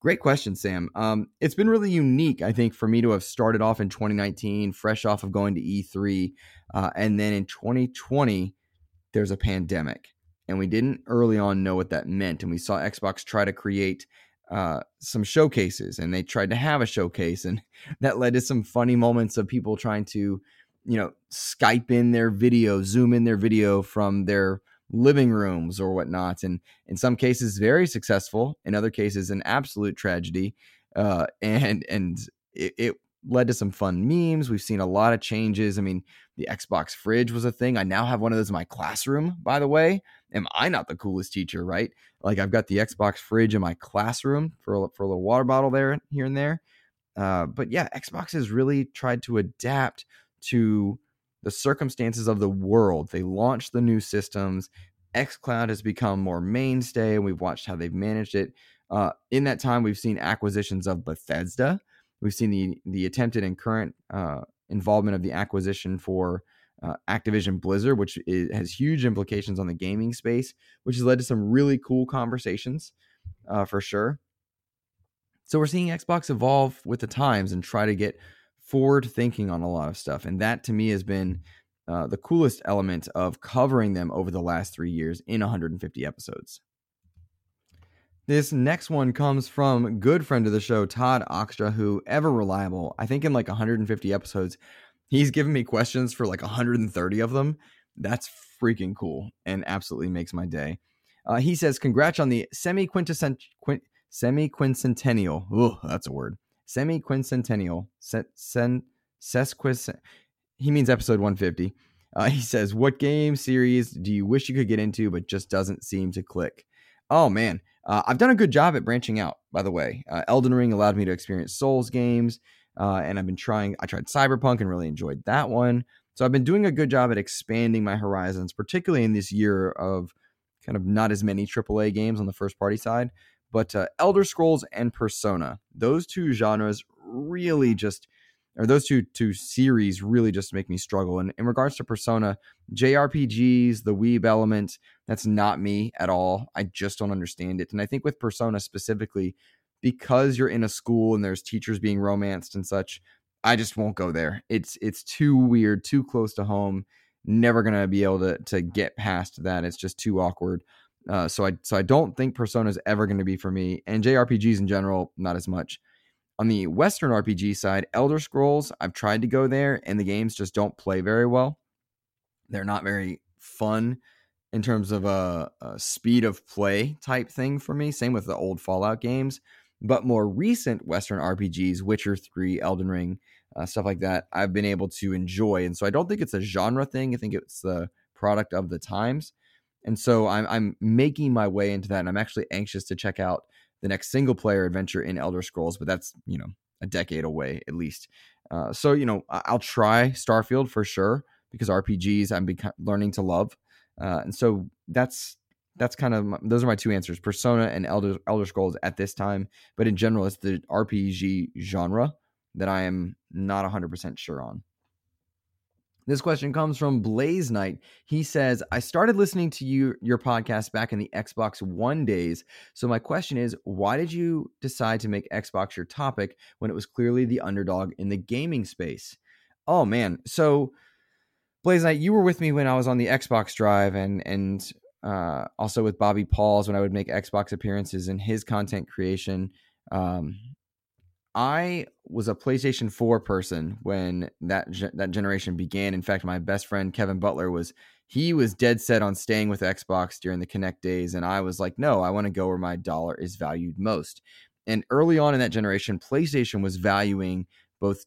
Great question, Sam. Um, it's been really unique, I think, for me to have started off in 2019, fresh off of going to E3. Uh, and then in 2020, there's a pandemic. And we didn't early on know what that meant. And we saw Xbox try to create uh, some showcases, and they tried to have a showcase. And that led to some funny moments of people trying to, you know, Skype in their video, Zoom in their video from their living rooms or whatnot. And in some cases, very successful. In other cases, an absolute tragedy. Uh, and and it, it led to some fun memes. We've seen a lot of changes. I mean, the Xbox fridge was a thing. I now have one of those in my classroom, by the way. Am I not the coolest teacher, right? Like I've got the Xbox fridge in my classroom for a, for a little water bottle there, here and there. Uh, but yeah, Xbox has really tried to adapt to the circumstances of the world. They launched the new systems. xCloud has become more mainstay, and we've watched how they've managed it. Uh, in that time, we've seen acquisitions of Bethesda. We've seen the the attempted and current uh, involvement of the acquisition for uh, Activision Blizzard, which is, has huge implications on the gaming space, which has led to some really cool conversations uh, for sure. So we're seeing Xbox evolve with the times and try to get forward thinking on a lot of stuff. And that to me has been uh, the coolest element of covering them over the last three years in 150 episodes. This next one comes from good friend of the show, Todd Oxtra, who ever reliable. I think in like 150 episodes, he's given me questions for like 130 of them. That's freaking cool and absolutely makes my day. Uh, he says, "Congrats on the semi quintessential quincentennial. Oh, that's a word. Semi quincentennial. Sen. He means episode 150. Uh, he says, "What game series do you wish you could get into, but just doesn't seem to click?" Oh man, uh, I've done a good job at branching out. By the way, uh, Elden Ring allowed me to experience Souls games, uh, and I've been trying. I tried Cyberpunk and really enjoyed that one. So I've been doing a good job at expanding my horizons, particularly in this year of kind of not as many AAA games on the first party side. But uh, Elder Scrolls and Persona, those two genres really just or those two two series really just make me struggle. And in regards to Persona, JRPGs, the Weeb element, that's not me at all. I just don't understand it. And I think with Persona specifically, because you're in a school and there's teachers being romanced and such, I just won't go there. It's it's too weird, too close to home. Never gonna be able to to get past that. It's just too awkward. Uh, so I so I don't think Persona is ever going to be for me, and JRPGs in general, not as much. On the Western RPG side, Elder Scrolls, I've tried to go there, and the games just don't play very well. They're not very fun in terms of a, a speed of play type thing for me. Same with the old Fallout games, but more recent Western RPGs, Witcher Three, Elden Ring, uh, stuff like that, I've been able to enjoy. And so I don't think it's a genre thing. I think it's the product of the times. And so I'm, I'm making my way into that. And I'm actually anxious to check out the next single player adventure in Elder Scrolls, but that's, you know, a decade away at least. Uh, so, you know, I'll try Starfield for sure because RPGs I'm learning to love. Uh, and so that's that's kind of my, those are my two answers persona and elder elder scrolls at this time but in general it's the rpg genre that i am not 100% sure on this question comes from Blaze Knight. He says, I started listening to you your podcast back in the Xbox One days. So my question is, why did you decide to make Xbox your topic when it was clearly the underdog in the gaming space? Oh man. So Blaze Knight, you were with me when I was on the Xbox drive and and uh, also with Bobby Pauls when I would make Xbox appearances in his content creation. Um, I was a PlayStation 4 person when that ge- that generation began. In fact, my best friend Kevin Butler was he was dead set on staying with Xbox during the Kinect days and I was like, "No, I want to go where my dollar is valued most." And early on in that generation, PlayStation was valuing both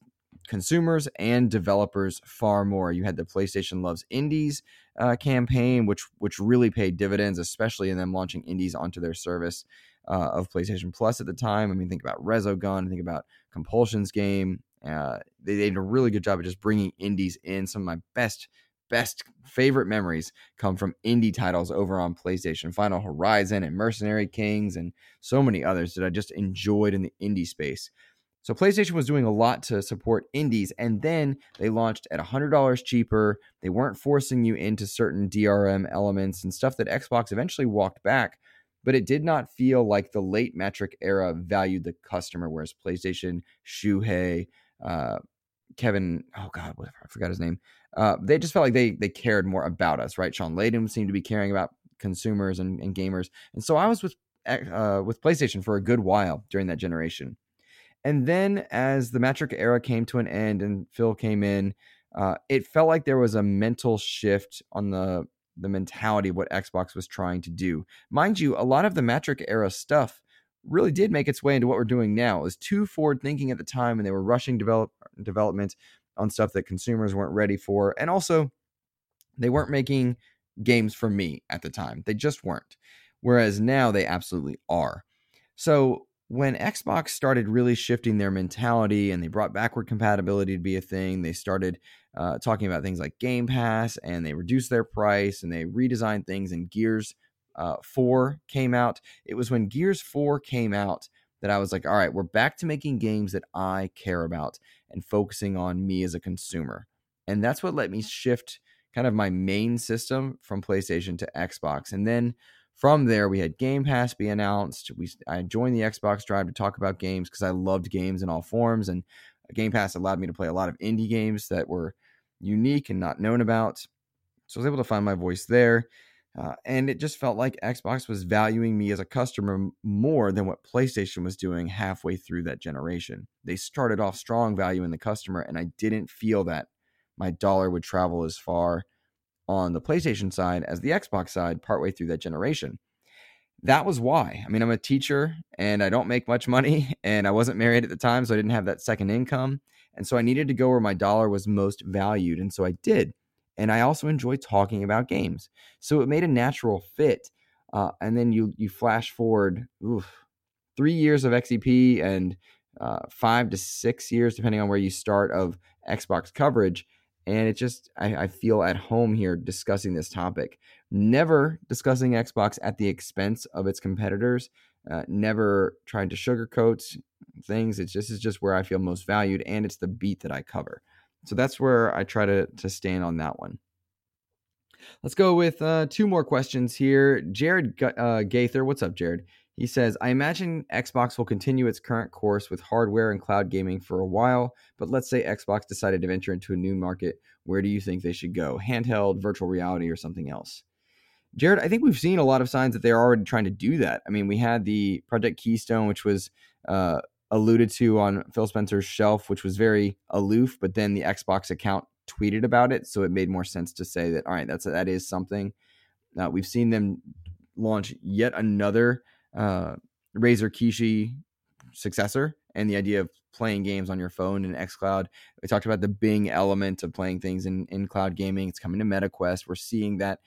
consumers and developers far more. You had the PlayStation Loves Indies uh, campaign, which which really paid dividends, especially in them launching indies onto their service uh, of PlayStation Plus at the time. I mean, think about Resogun, think about Compulsion's game. Uh, they, they did a really good job of just bringing indies in. Some of my best, best favorite memories come from indie titles over on PlayStation, Final Horizon and Mercenary Kings, and so many others that I just enjoyed in the indie space. So PlayStation was doing a lot to support indies, and then they launched at $100 cheaper. They weren't forcing you into certain DRM elements and stuff that Xbox eventually walked back but it did not feel like the late Mattrick era valued the customer, whereas PlayStation, Shuhei, uh, Kevin, oh God, whatever, I forgot his name. Uh, they just felt like they they cared more about us, right? Shawn Layden seemed to be caring about consumers and, and gamers, and so I was with uh, with PlayStation for a good while during that generation. And then as the Mattrick era came to an end and Phil came in, uh, it felt like there was a mental shift on the the mentality of what Xbox was trying to do. Mind you, a lot of the Mattrick era stuff really did make its way into what we're doing now. It was too forward thinking at the time, and they were rushing develop development on stuff that consumers weren't ready for, and also they weren't making games for me at the time. They just weren't. Whereas now they absolutely are. So when Xbox started really shifting their mentality and they brought backward compatibility to be a thing, they started uh, talking about things like Game Pass and they reduced their price and they redesigned things. And Gears uh, 4 came out. It was when Gears 4 came out that I was like, all right, we're back to making games that I care about and focusing on me as a consumer. And that's what let me shift kind of my main system from PlayStation to Xbox. And then from there, we had Game Pass be announced. We I joined the Xbox Drive to talk about games because I loved games in all forms, and Game Pass allowed me to play a lot of indie games that were unique and not known about. So I was able to find my voice there. Uh, and it just felt like Xbox was valuing me as a customer more than what PlayStation was doing halfway through that generation. They started off strong valuing the customer, and I didn't feel that my dollar would travel as far on the PlayStation side as the Xbox side partway through that generation. That was why. I mean, I'm a teacher and I don't make much money, and I wasn't married at the time, so I didn't have that second income. And so I needed to go where my dollar was most valued. And so I did. And I also enjoy talking about games. So it made a natural fit. Uh, and then you you flash forward oof, three years of XEP and uh, five to six years, depending on where you start, of Xbox coverage. And it just, I, I feel at home here discussing this topic. Never discussing Xbox at the expense of its competitors. Uh, never trying to sugarcoat things. It's just, it's just where I feel most valued, and it's the beat that I cover. So that's where I try to to stand on that one. Let's go with uh, two more questions here. Jared uh, Gaither, what's up, Jared? He says, I imagine Xbox will continue its current course with hardware and cloud gaming for a while, but let's say Xbox decided to venture into a new market. Where do you think they should go? Handheld, virtual reality, or something else? Jared, I think we've seen a lot of signs that they're already trying to do that. I mean, we had the Project Keystone, which was uh, alluded to on Phil Spencer's shelf, which was very aloof, but then the Xbox account tweeted about it, so it made more sense to say that all right, that's that is something. Uh, we've seen them launch yet another uh, Razer Kishi successor and the idea of playing games on your phone in xCloud. We talked about the Bing element of playing things in, in cloud gaming. It's coming to MetaQuest. We're seeing that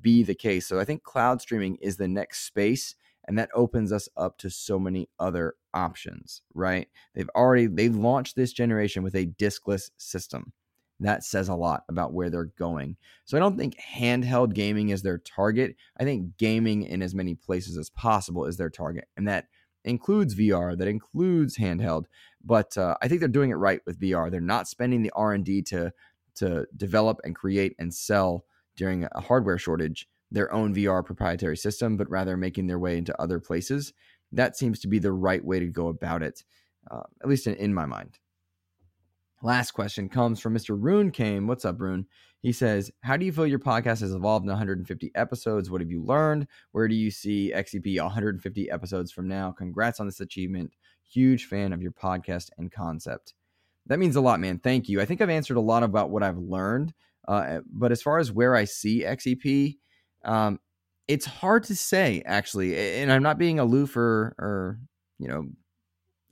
be the case. So I think cloud streaming is the next space and that opens us up to so many other options, right? They've already they've launched this generation with a diskless system. That says a lot about where they're going. So I don't think handheld gaming is their target. I think gaming in as many places as possible is their target, and that includes VR, that includes handheld. But uh, I think they're doing it right with VR. They're not spending the R and D to to develop and create and sell during a hardware shortage their own VR proprietary system, but rather making their way into other places. That seems to be the right way to go about it, uh, at least in, in my mind. Last question comes from Mr. Rune Came. What's up, Rune? He says, How do you feel your podcast has evolved in 150 episodes? What have you learned? Where do you see XEP 150 episodes from now? Congrats on this achievement. Huge fan of your podcast and concept. That means a lot, man. Thank you. I think I've answered a lot about what I've learned. Uh, but as far as where I see XEP, um, it's hard to say, actually. And I'm not being aloof or, or you know,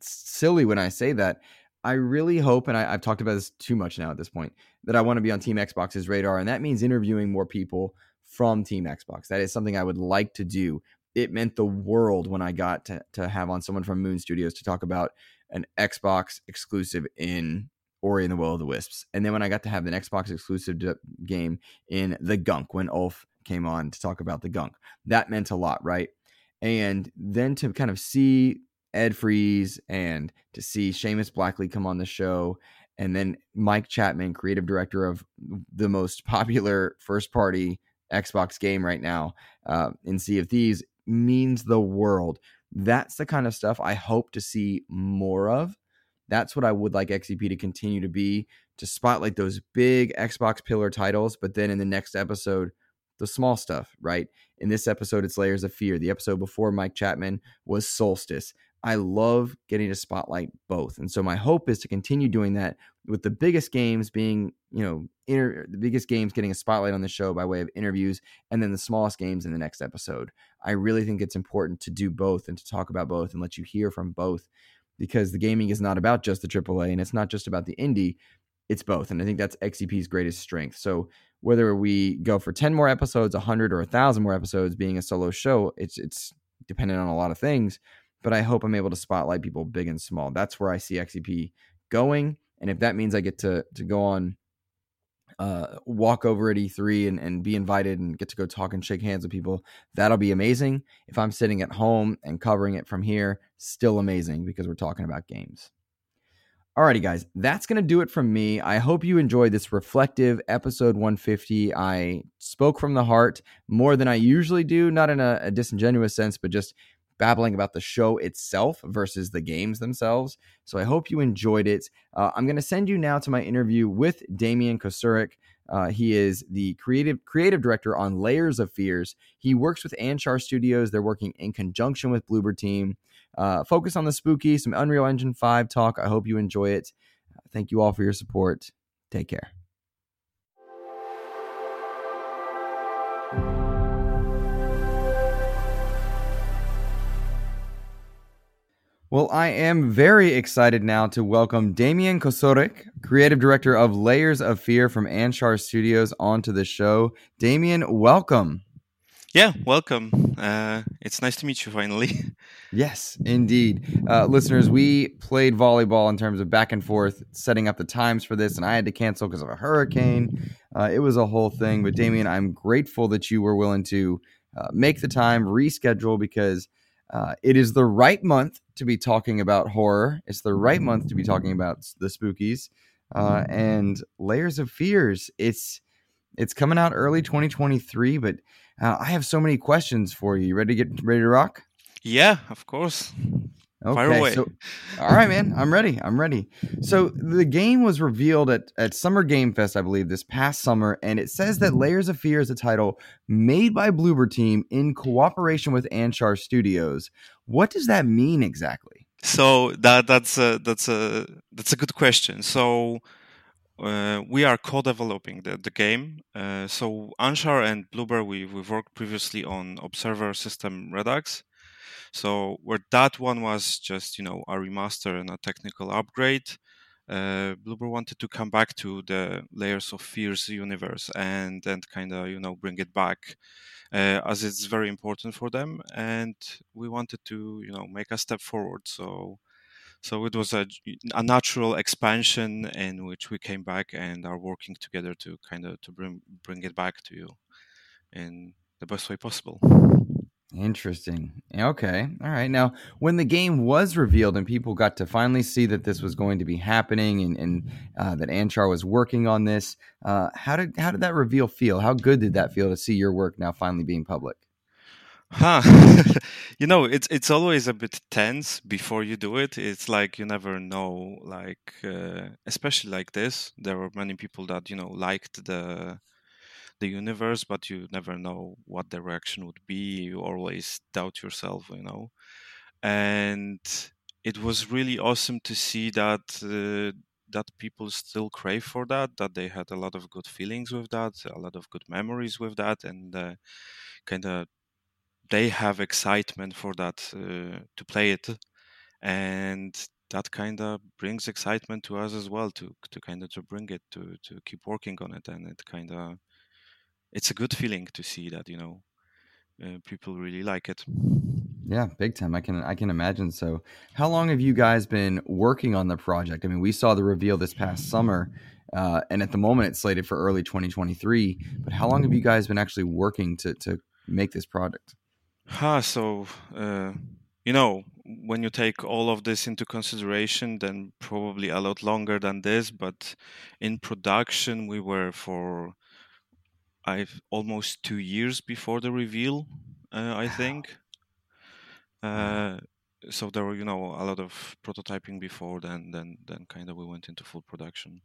silly when I say that. I really hope, and I, have talked about this too much now at this point, that I want to be on Team Xbox's radar, and that means interviewing more people from Team Xbox. That is something I would like to do. It meant the world when I got to, to have on someone from Moon Studios to talk about an Xbox exclusive in Ori and the Will of the Wisps. And then when I got to have an Xbox exclusive game in The Gunk, when Ulf came on to talk about The Gunk, that meant a lot, right? And then to kind of see Ed Fries and to see Seamus Blackley come on the show. And then Mike Chapman, creative director of the most popular first party Xbox game right now uh, in Sea of Thieves, means the world. That's the kind of stuff I hope to see more of. That's what I would like XEP to continue to be to spotlight those big Xbox pillar titles, but then in the next episode, the small stuff, right? In this episode, it's Layers of Fear. The episode before Mike Chapman was Solstice. I love getting to spotlight both. And so my hope is to continue doing that with the biggest games being, you know, inter- the biggest games getting a spotlight on the show by way of interviews and then the smallest games in the next episode. I really think it's important to do both and to talk about both and let you hear from both because the gaming is not about just the AAA and it's not just about the indie, it's both. And I think that's XEP's greatest strength. So whether we go for 10 more episodes, 100 or 1000 more episodes being a solo show, it's it's dependent on a lot of things but I hope I'm able to spotlight people big and small. That's where I see XEP going. And if that means I get to to go on uh, walk over at E3 and, and be invited and get to go talk and shake hands with people, that'll be amazing. If I'm sitting at home and covering it from here, still amazing because we're talking about games. Alrighty, guys, that's going to do it from me. I hope you enjoyed this reflective episode 150. I spoke from the heart more than I usually do, not in a, a disingenuous sense, but just babbling about the show itself versus the games themselves. So I hope you enjoyed it. Uh, I'm going to send you now to my interview with Damian Kocurek. Uh, he is the creative creative director on Layers of Fears. He works with Anshar Studios. They're working in conjunction with Bloober Team. Uh, focus on the spooky, some Unreal Engine 5 talk. I hope you enjoy it. Thank you all for your support. Take care. Well, I am very excited now to welcome Damian Kocurek, creative director of Layers of Fear from Anshar Studios, onto the show. Damian, welcome. Yeah, welcome. Uh, it's nice to meet you finally. yes, indeed. Uh, listeners, we played volleyball in terms of back and forth, setting up the times for this, and I had to cancel because of a hurricane. Uh, it was a whole thing. But, Damian, I'm grateful that you were willing to uh, make the time, reschedule, because uh, it is the right month to be talking about horror. It's the right month to be talking about the spookies uh, and layers of fears. It's it's coming out early 2023, but uh, I have so many questions for you. You ready to get ready to rock? Yeah, of course. Okay, so all right, man, I'm ready. I'm ready. So the game was revealed at at Summer Game Fest, I believe, this past summer, and it says that Layers of Fear is a title made by Bloober Team in cooperation with Anshar Studios. What does that mean exactly? So that that's a that's a that's a good question. So uh, we are co-developing the, the game. Uh, so Anshar and Bloober, we we've worked previously on Observer System Redux, so where that one was just you know a remaster and a technical upgrade, uh, Bloober wanted to come back to the Layers of Fears universe and and kind of you know bring it back. Uh, as it's very important for them, and we wanted to, you know, make a step forward. So, so it was a, a natural expansion in which we came back and are working together to kind of to bring bring it back to you in the best way possible. Interesting. Okay. All right. Now, when the game was revealed and people got to finally see that this was going to be happening and, and uh, that Anshar was working on this, uh, how did how did that reveal feel? How good did that feel to see your work now finally being public? Huh. you know, it's it's always a bit tense before you do it. It's like you never know. Like, uh, especially like this, there were many people that you know liked the the universe, but you never know what the reaction would be. You always doubt yourself, you know. And it was really awesome to see that uh, that people still crave for that. That they had a lot of good feelings with that, a lot of good memories with that, and uh, kind of they have excitement for that uh, to play it, and that kind of brings excitement to us as well to to kind of to bring it to to keep working on it and it kind of it's a good feeling to see that you know uh, people really like it. Yeah, big time. I can I can imagine. So, how long have you guys been working on the project? I mean, we saw the reveal this past summer, uh, and at the moment it's slated for early 2023. But how long have you guys been actually working to to make this product? Ah, so uh, you know, when you take all of this into consideration, then probably a lot longer than this. But in production, we were for I've almost two years before the reveal, uh, I think. Uh, so there were, you know, a lot of prototyping before then. Then, then kind of we went into full production.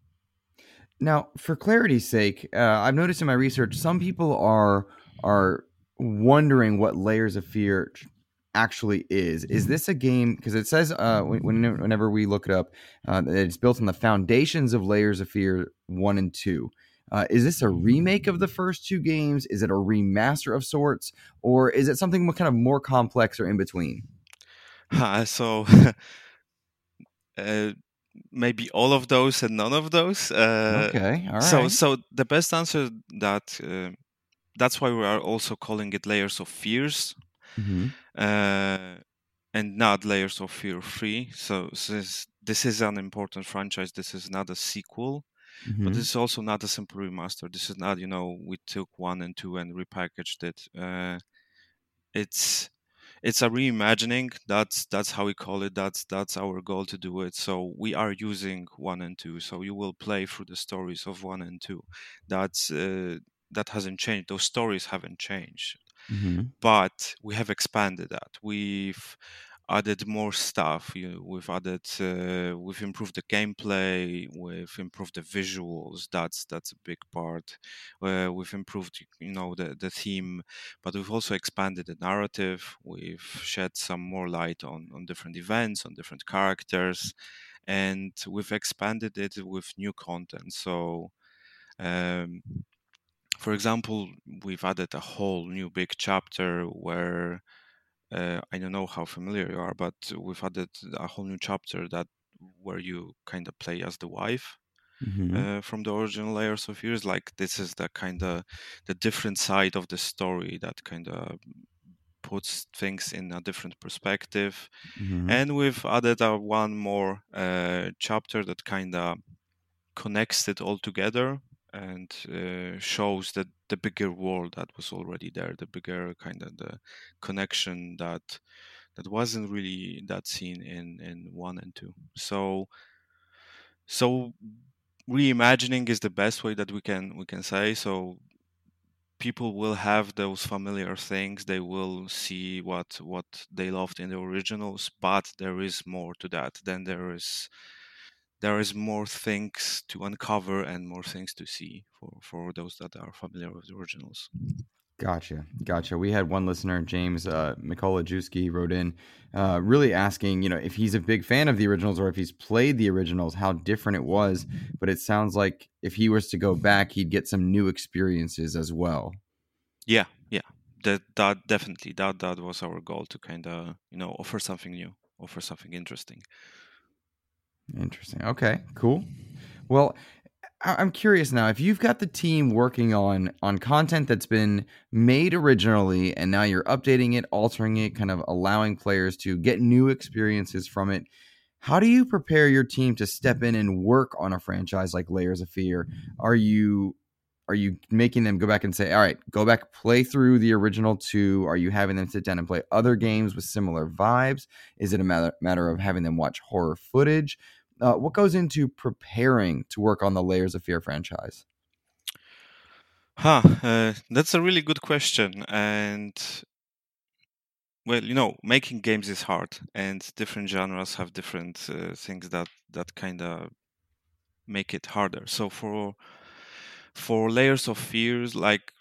Now, for clarity's sake, uh, I've noticed in my research some people are are wondering what Layers of Fear actually is. Is this a game? Because it says uh, whenever we look it up, uh, it's built on the foundations of Layers of Fear one and two. Uh, is this a remake of the first two games? Is it a remaster of sorts, or is it something kind of more complex or in between? Uh, so uh, maybe all of those and none of those. Uh, okay, all right. So, so the best answer that uh, that's why we are also calling it layers of fears, mm-hmm. Uh, and not layers of fear free. So, this this is an important franchise. This is not a sequel. Mm-hmm. But this is also not a simple remaster. This is not, you know, we took one and two and repackaged it. Uh, it's it's a reimagining. That's that's how we call it. That's that's our goal to do it. So we are using one and two. So you will play through the stories of one and two. That's uh, that hasn't changed. Those stories haven't changed. Mm-hmm. But we have expanded that. We've added more stuff. You we've added, uh, we've improved the gameplay, we've improved the visuals. That's that's a big part. Uh, we've improved, you know, the the theme, but we've also expanded the narrative. We've shed some more light on on different events, on different characters, and we've expanded it with new content. So. Um, for example, we've added a whole new big chapter where uh, I don't know how familiar you are, but we've added a whole new chapter that where you kind of play as the wife mm-hmm. uh, from the original Layers of Fears. Like this is the kind of the different side of the story that kind of puts things in a different perspective. Mm-hmm. And we've added a one more uh, chapter that kind of connects it all together and uh, shows that the bigger world that was already there, the bigger kind of the connection that that wasn't really that seen in in one and two. So so reimagining is the best way that we can we can say. So people will have those familiar things they will see what what they loved in the originals but there is more to that then there is there is more things to uncover and more things to see for for those that are familiar with the originals Gotcha, gotcha. We had one listener, James uh, Mikola Juski, wrote in, uh, really asking, you know, if he's a big fan of the originals or if he's played the originals, how different it was. But it sounds like if he was to go back, he'd get some new experiences as well. Yeah, yeah, that that definitely that that was our goal to kind of you know offer something new, offer something interesting. Interesting. Okay, cool. Well, I'm curious now if you've got the team working on on content that's been made originally and now you're updating it, altering it, kind of allowing players to get new experiences from it. How do you prepare your team to step in and work on a franchise like Layers of Fear? Are you are you making them go back and say, "All right, go back play through the original 2? Are you having them sit down and play other games with similar vibes? Is it a matter matter of having them watch horror footage? Uh, what goes into preparing to work on the Layers of Fear franchise? Huh, uh, that's a really good question. And well, you know, making games is hard, and different genres have different uh, things that that kind of make it harder. So for for layers of fears, like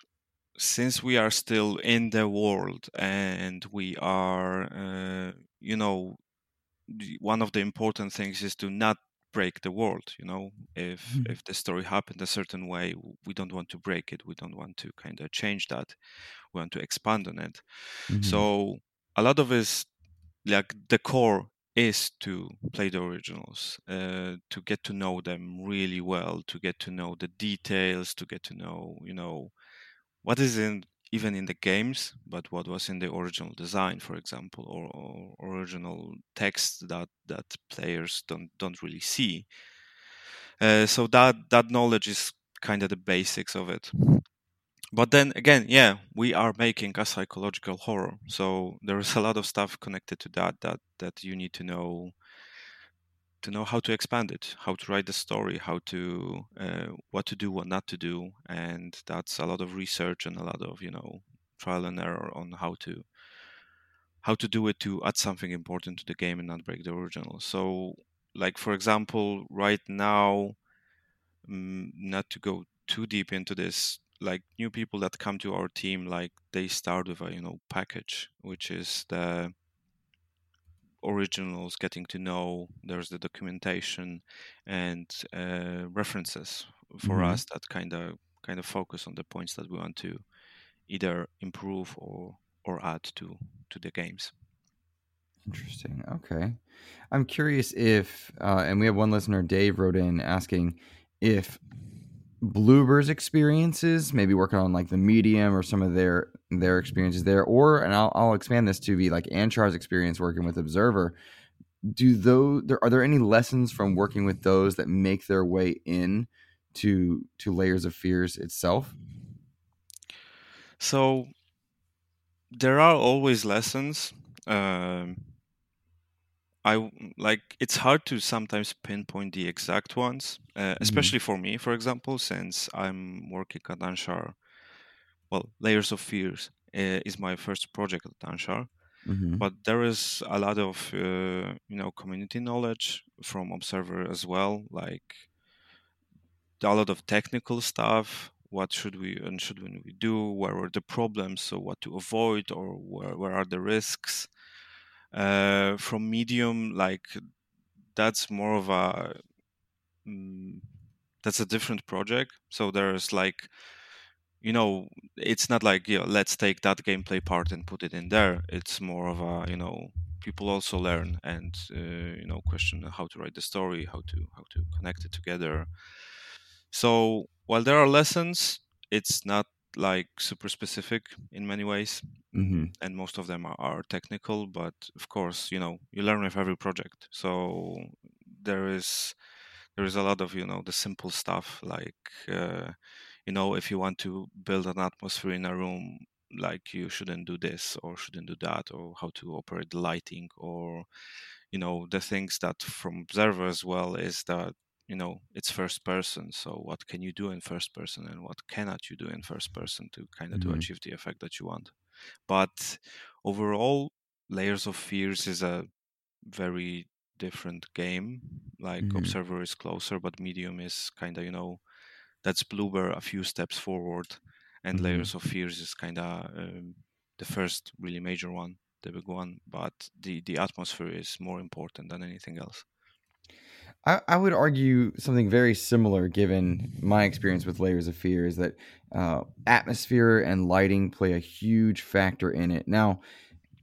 since we are still in the world and we are, uh, you know, one of the important things is to not break the world you know if mm-hmm. if the story happened a certain way we don't want to break it we don't want to kind of change that we want to expand on it mm-hmm. so a lot of us like the core is to play the originals uh, to get to know them really well to get to know the details to get to know you know what is in even in the games, but what was in the original design, for example, or, or original text that that players don't don't really see. Uh, so that that knowledge is kind of the basics of it. But then again, yeah, we are making a psychological horror, so there is a lot of stuff connected to that that that you need to know to know how to expand it, how to write the story, how to uh, what to do, what not to do, and that's a lot of research and a lot of you know trial and error on how to how to do it to add something important to the game and not break the original. So, like for example, right now, mm, not to go too deep into this, like new people that come to our team, like they start with a you know package, which is the originals getting to know there's the documentation and uh, references for mm-hmm. us that kind of kind of focus on the points that we want to either improve or or add to to the games interesting okay i'm curious if uh, and we have one listener dave wrote in asking if Bloober's experiences, maybe working on like the medium or some of their their experiences there, or and I'll, I'll expand this to be like Anshar's experience working with Observer. Do those there are there any lessons from working with those that make their way in to to layers of fears itself? So there are always lessons. Um, I like it's hard to sometimes pinpoint the exact ones, uh, mm-hmm. especially for me, for example, since I'm working at Anshar. Well, Layers of Fears uh, is my first project at Anshar, mm-hmm. but there is a lot of uh, you know community knowledge from Observer as well, like a lot of technical stuff. What should we and should we do? Where are the problems? So what to avoid, or where where are the risks? Uh, from medium like that's more of a mm, that's a different project. So there's like you know it's not like you know, let's take that gameplay part and put it in there. It's more of a you know people also learn and uh, you know question how to write the story how to how to connect it together. So while there are lessons it's not like super specific in many ways mm-hmm. and most of them are, are, technical but of course you know you learn with every project so there is there is a lot of you know the simple stuff like uh, you know if you want to build an atmosphere in a room like you shouldn't do this or shouldn't do that or how to operate the lighting or you know the things that from observers well is that you know it's first person so what can you do in first person and what cannot you do in first person to kind of mm-hmm. to achieve the effect that you want but overall layers of fears is a very different game like mm-hmm. observer is closer but medium is kind of you know that's Bloober a few steps forward, and mm-hmm. Layers of Fears is kind of um, the first really major one, the big one. But the the atmosphere is more important than anything else. I, I would argue something very similar, given my experience with Layers of Fear, is that uh, atmosphere and lighting play a huge factor in it. Now,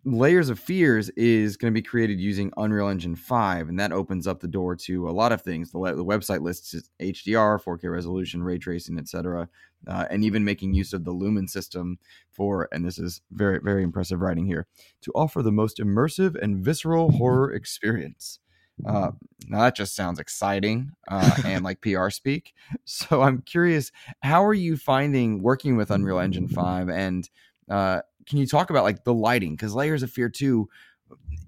Layers of Fears is going to be created using Unreal Engine 5, and that opens up the door to a lot of things. The, the website lists HDR, 4K resolution, ray tracing, etc., uh, and even making use of the Lumen system for, and this is very, very impressive writing here, to offer the most immersive and visceral horror experience. Uh, now that just sounds exciting uh, and like PR speak. So I'm curious, how are you finding working with Unreal Engine 5 and uh, can you talk about like the lighting? Because Layers of Fear 2,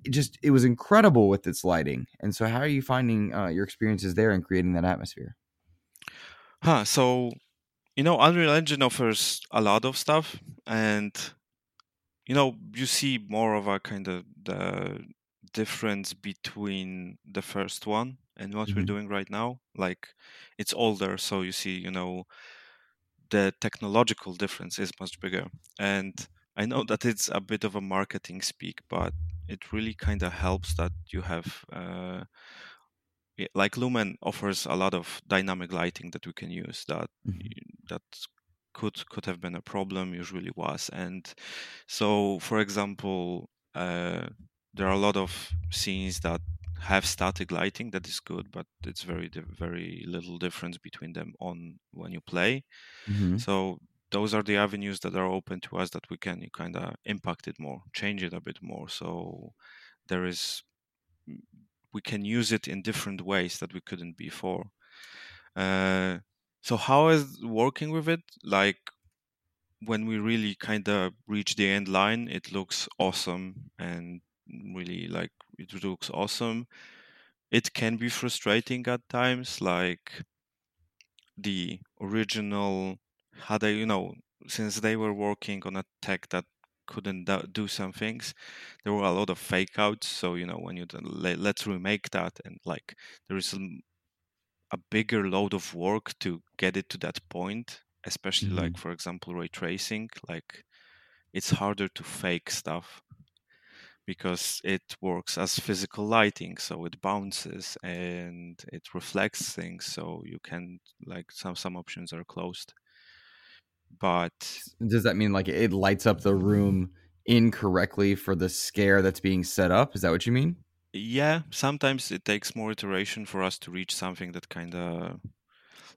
it just it was incredible with its lighting. And so, how are you finding uh, your experiences there and creating that atmosphere? Huh. So, you know, Unreal Engine offers a lot of stuff, and you know, you see more of a kind of the difference between the first one and what mm-hmm. we're doing right now. Like, it's older, so you see, you know, the technological difference is much bigger. And I know that it's a bit of a marketing speak, but it really kind of helps that you have, uh, like Lumen offers a lot of dynamic lighting that we can use that mm-hmm. that could could have been a problem, usually was. And so, for example, uh, there are a lot of scenes that have static lighting that is good, but it's very very little difference between them on when you play. Mm-hmm. So those are the avenues that are open to us that we can kind of impact it more, change it a bit more. So there is we can use it in different ways that we couldn't before. Uh, so how is working with it? Like when we really kind of reach the end line, it looks awesome and really like it looks awesome. It can be frustrating at times, like the original had they, you know, since they were working on a tech that couldn't do some things, there were a lot of fake outs. So you know, when you let's remake that, and like there is a, a bigger load of work to get it to that point, especially mm-hmm. like for example ray tracing. Like it's harder to fake stuff because it works as physical lighting so it bounces and it reflects things so you can like some some options are closed. But does that mean like it lights up the room incorrectly for the scare that's being set up? Is that what you mean? Yeah sometimes it takes more iteration for us to reach something that kind of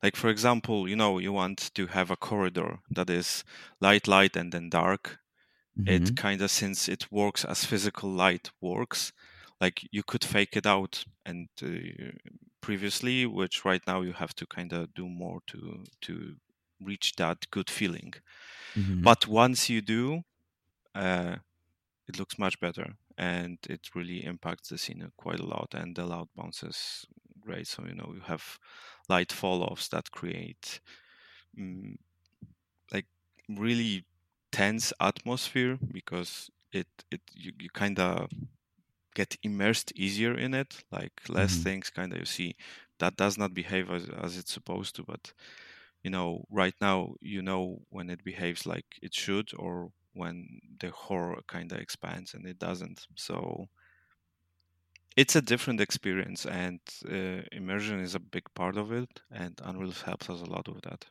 like for example you know you want to have a corridor that is light light and then dark mm-hmm. it kind of since it works as physical light works like you could fake it out and uh, previously which right now you have to kind of do more to to reach that good feeling mm-hmm. but once you do uh, it looks much better and it really impacts the scene quite a lot and the loud bounces great so you know you have light fall offs that create um, like really tense atmosphere because it it you, you kind of get immersed easier in it like less mm-hmm. things kind of you see. That does not behave as, as it's supposed to but you know right now you know when it behaves like it should or when the horror kind of expands and it doesn't. So it's a different experience and uh, immersion is a big part of it and unreal helps us a lot with that.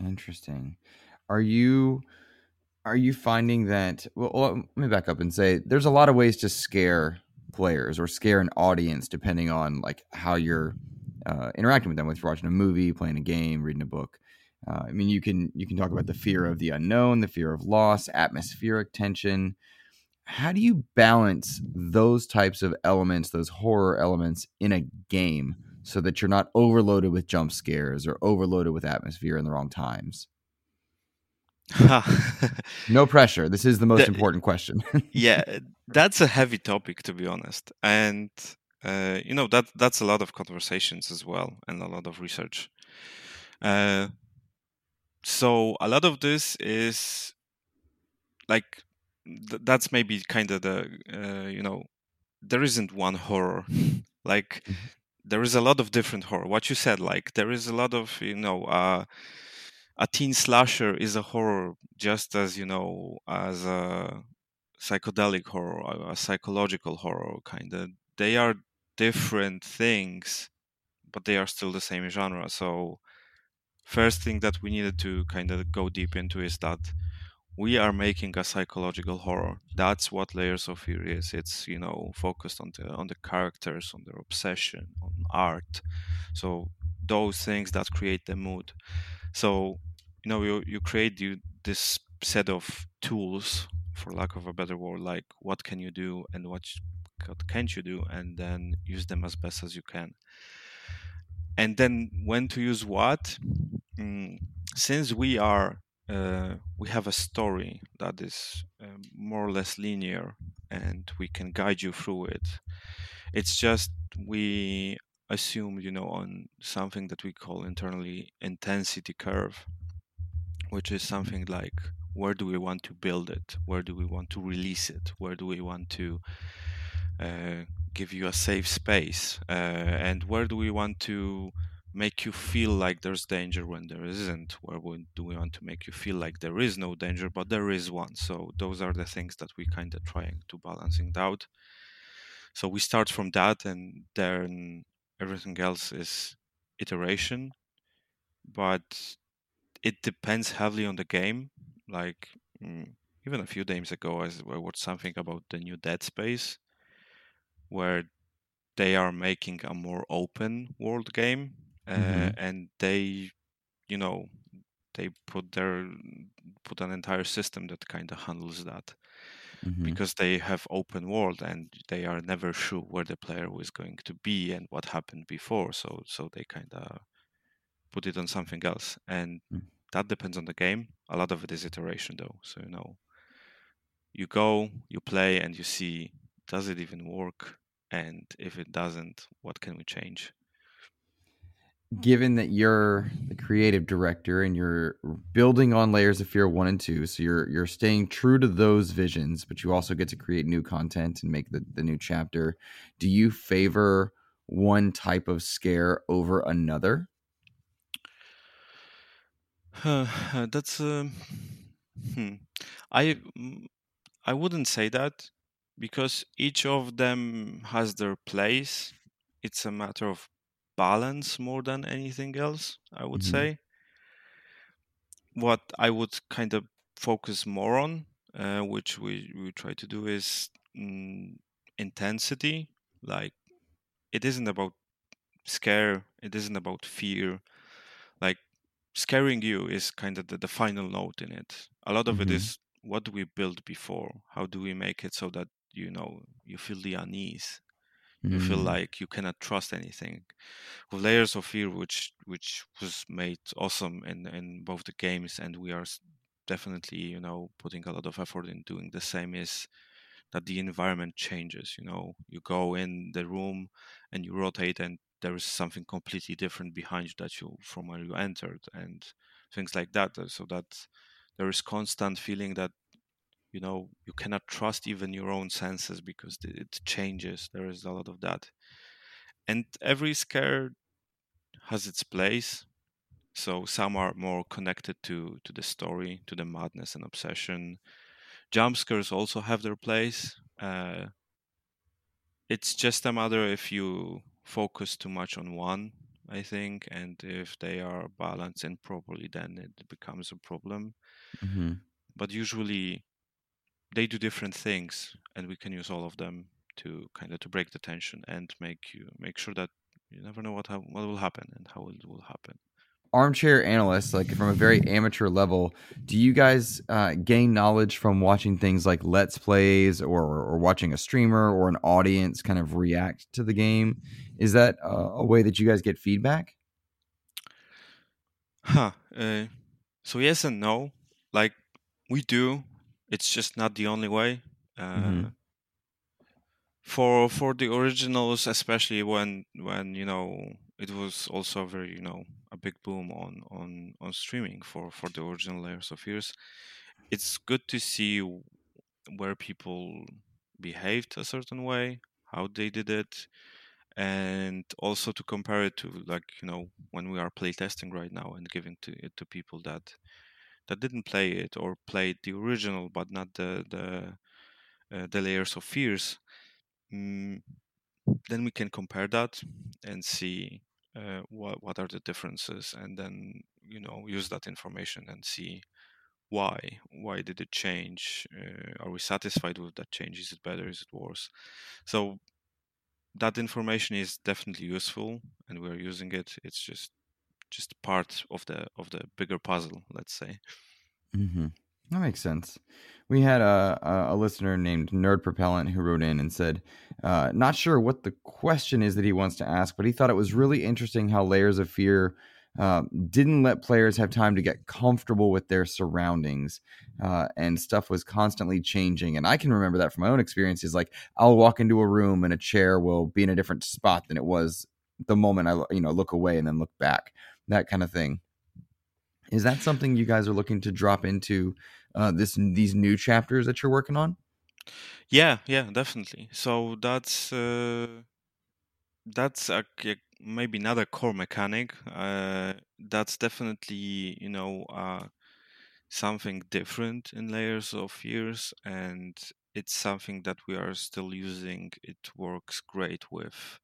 Interesting. Are you are you finding that well, let me back up and say there's a lot of ways to scare players or scare an audience depending on like how you're uh, interacting with them whether you're watching a movie playing a game reading a book. Uh, i mean you can you can talk about the fear of the unknown the fear of loss atmospheric tension. How do you balance those types of elements those horror elements in a game so that you're not overloaded with jump scares or overloaded with atmosphere in the wrong times no pressure. This is the most important question. yeah, that's a heavy topic to be honest, and uh, you know that that's a lot of conversations as well, and a lot of research. Uh, so a lot of this is like th- that's maybe kind of the uh, you know there isn't one horror like mm-hmm. there is a lot of different horror what you said like there is a lot of you know uh a teen slasher is a horror just as you know as a psychedelic horror a psychological horror kind of they are different things but they are still the same genre. So first thing that we needed to kind of go deep into is that we are making a psychological horror. That's what layers of fear is. It's you know focused on the on the characters on their obsession on art. So those things that create the mood. So you know you, you create you, this set of tools for lack of a better word like what can you do and what, what can't you do and then use them as best as you can. And then when to use what? Mm, since we are uh, we have a story that is uh, more or less linear and we can guide you through it it's just we assume you know on something that we call internally intensity curve which is something like where do we want to build it? Where do we want to release it? Where do we want to uh, give you a safe space? Uh, and where do we want to make you feel like there's danger when there isn't? Where do we want to make you feel like there is no danger, but there is one? So those are the things that we kind of trying to balancing out. So we start from that, and then everything else is iteration. But it depends heavily on the game. Like mm, even a few days ago, I watched something about the new Dead Space, where they are making a more open world game, uh, mm-hmm. and they, you know, they put their put an entire system that kind of handles that. Mm-hmm. Because they have open world and they are never sure where the player was going to be and what happened before, so so they kind of put it on something else. And mm. that depends on the game. A lot of it is iteration though. So you know you go, you play and you see does it even work? And if it doesn't, what can we change? Given that you're the creative director and you're building on layers of fear one and two, so you're you're staying true to those visions, but you also get to create new content and make the, the new chapter. Do you favor one type of scare over another? Uh, that's um, hmm. I mm, I wouldn't say that because each of them has their place. It's a matter of balance more than anything else. I would mm-hmm. say. What I would kind of focus more on, uh, which we we try to do, is mm, intensity. Like it isn't about scare. It isn't about fear. Scaring you is kind of the, the final note in it. A lot of mm-hmm. it is what do we build before? How do we make it so that you know you feel the unease? Mm-hmm. You feel mm-hmm. like you cannot trust anything. With layers of fear, which which was made awesome in in both the games, and we are definitely you know putting a lot of effort in doing the same. Is that the environment changes? You know, you go in the room and you rotate, and there is something completely different behind you that you from where you entered and things like that uh, so that there is constant feeling that you know you cannot trust even your own senses because it changes there is a lot of that. And every scare has its place so some are more connected to to the story to the madness and obsession. Jump scares also have their place uh, it's just a matter if you focus too much on one I think, and if they are balanced improperly, then it becomes a problem. Mm-hmm. But usually, they do different things, and we can use all of them to kind of to break the tension and make you make sure that you never know what ha- what will happen and how it will happen armchair analysts, like from a very amateur level, do you guys uh, gain knowledge from watching things like let's plays or, or watching a streamer or an audience kind of react to the game? Is that uh, a way that you guys get feedback? Huh. Uh, so yes and no. Like we do. It's just not the only way. Mm-hmm. For for the originals, especially when when you know it was also very you know a big boom on on on streaming for for the original layers of fears it's good to see where people behaved a certain way how they did it and also to compare it to like you know when we are playtesting right now and giving to it to people that that didn't play it or played the original but not the the uh, the layers of fears mm, then we can compare that and see uh, what what are the differences and then you know use that information and see why why did it change? Uh, are we satisfied with that change? Is it better? Is it worse? So that information is definitely useful and we're using it. It's just just part of the of the bigger puzzle let's say. Mm-hmm. that makes sense we had a, a listener named Nerd Propellant who wrote in and said, uh, not sure what the question is that he wants to ask, but he thought it was really interesting how Layers of Fear uh, didn't let players have time to get comfortable with their surroundings, uh, and stuff was constantly changing. And I can remember that from my own experiences. Like I'll walk into a room and a chair will be in a different spot than it was the moment I you know look away and then look back, that kind of thing. Is that something you guys are looking to drop into uh, this these new chapters that you're working on? Yeah, yeah, definitely. So that's uh, that's a, maybe not a core mechanic. Uh, that's definitely you know uh, something different in layers of fears, and it's something that we are still using. It works great with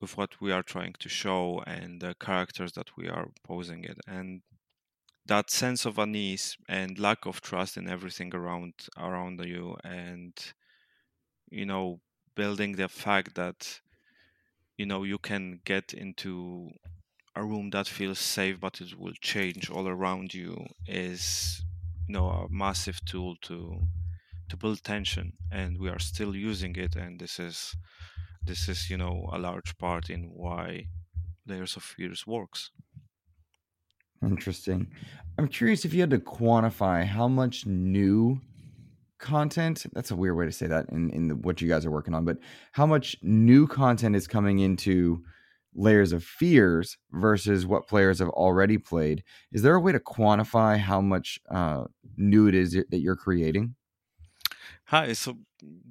with what we are trying to show and the characters that we are posing it and that sense of unease and lack of trust in everything around around you and you know building the fact that you know you can get into a room that feels safe but it will change all around you is you know a massive tool to to build tension. And we are still using it and this is this is you know a large part in why layers of fears works Interesting. I'm curious if you had to quantify how much new content that's a weird way to say that in, in the, what you guys are working on but how much new content is coming into layers of fears versus what players have already played is there a way to quantify how much uh, new it is that you're creating hi so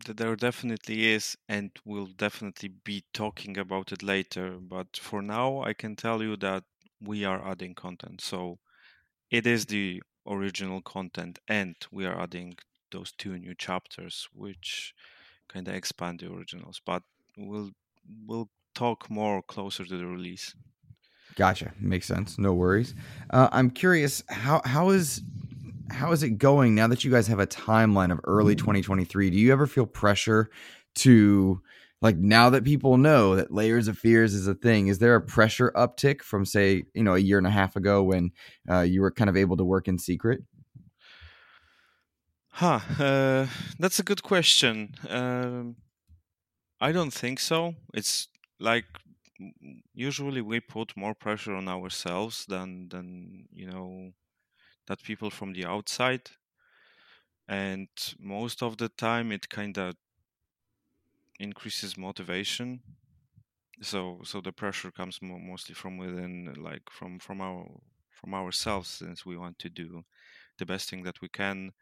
there definitely is and we'll definitely be talking about it later but for now i can tell you that we are adding content. So it is the original content, and we are adding those two new chapters, which kind of expand the originals. But we'll we'll talk more closer to the release. Gotcha. Makes sense. No worries. Uh, I'm curious how how is how is it going now that you guys have a timeline of early 2023? Do you ever feel pressure to like now that people know that layers of fears is a thing is there a pressure uptick from say you know a year and a half ago when uh, you were kind of able to work in secret? Huh uh, that's a good question. Um, i don't think so. It's like usually we put more pressure on ourselves than than you know that people from the outside. And most of the time it kind of increases motivation. So so the pressure comes mostly from within like from from our from ourselves since we want to do the best thing that we can.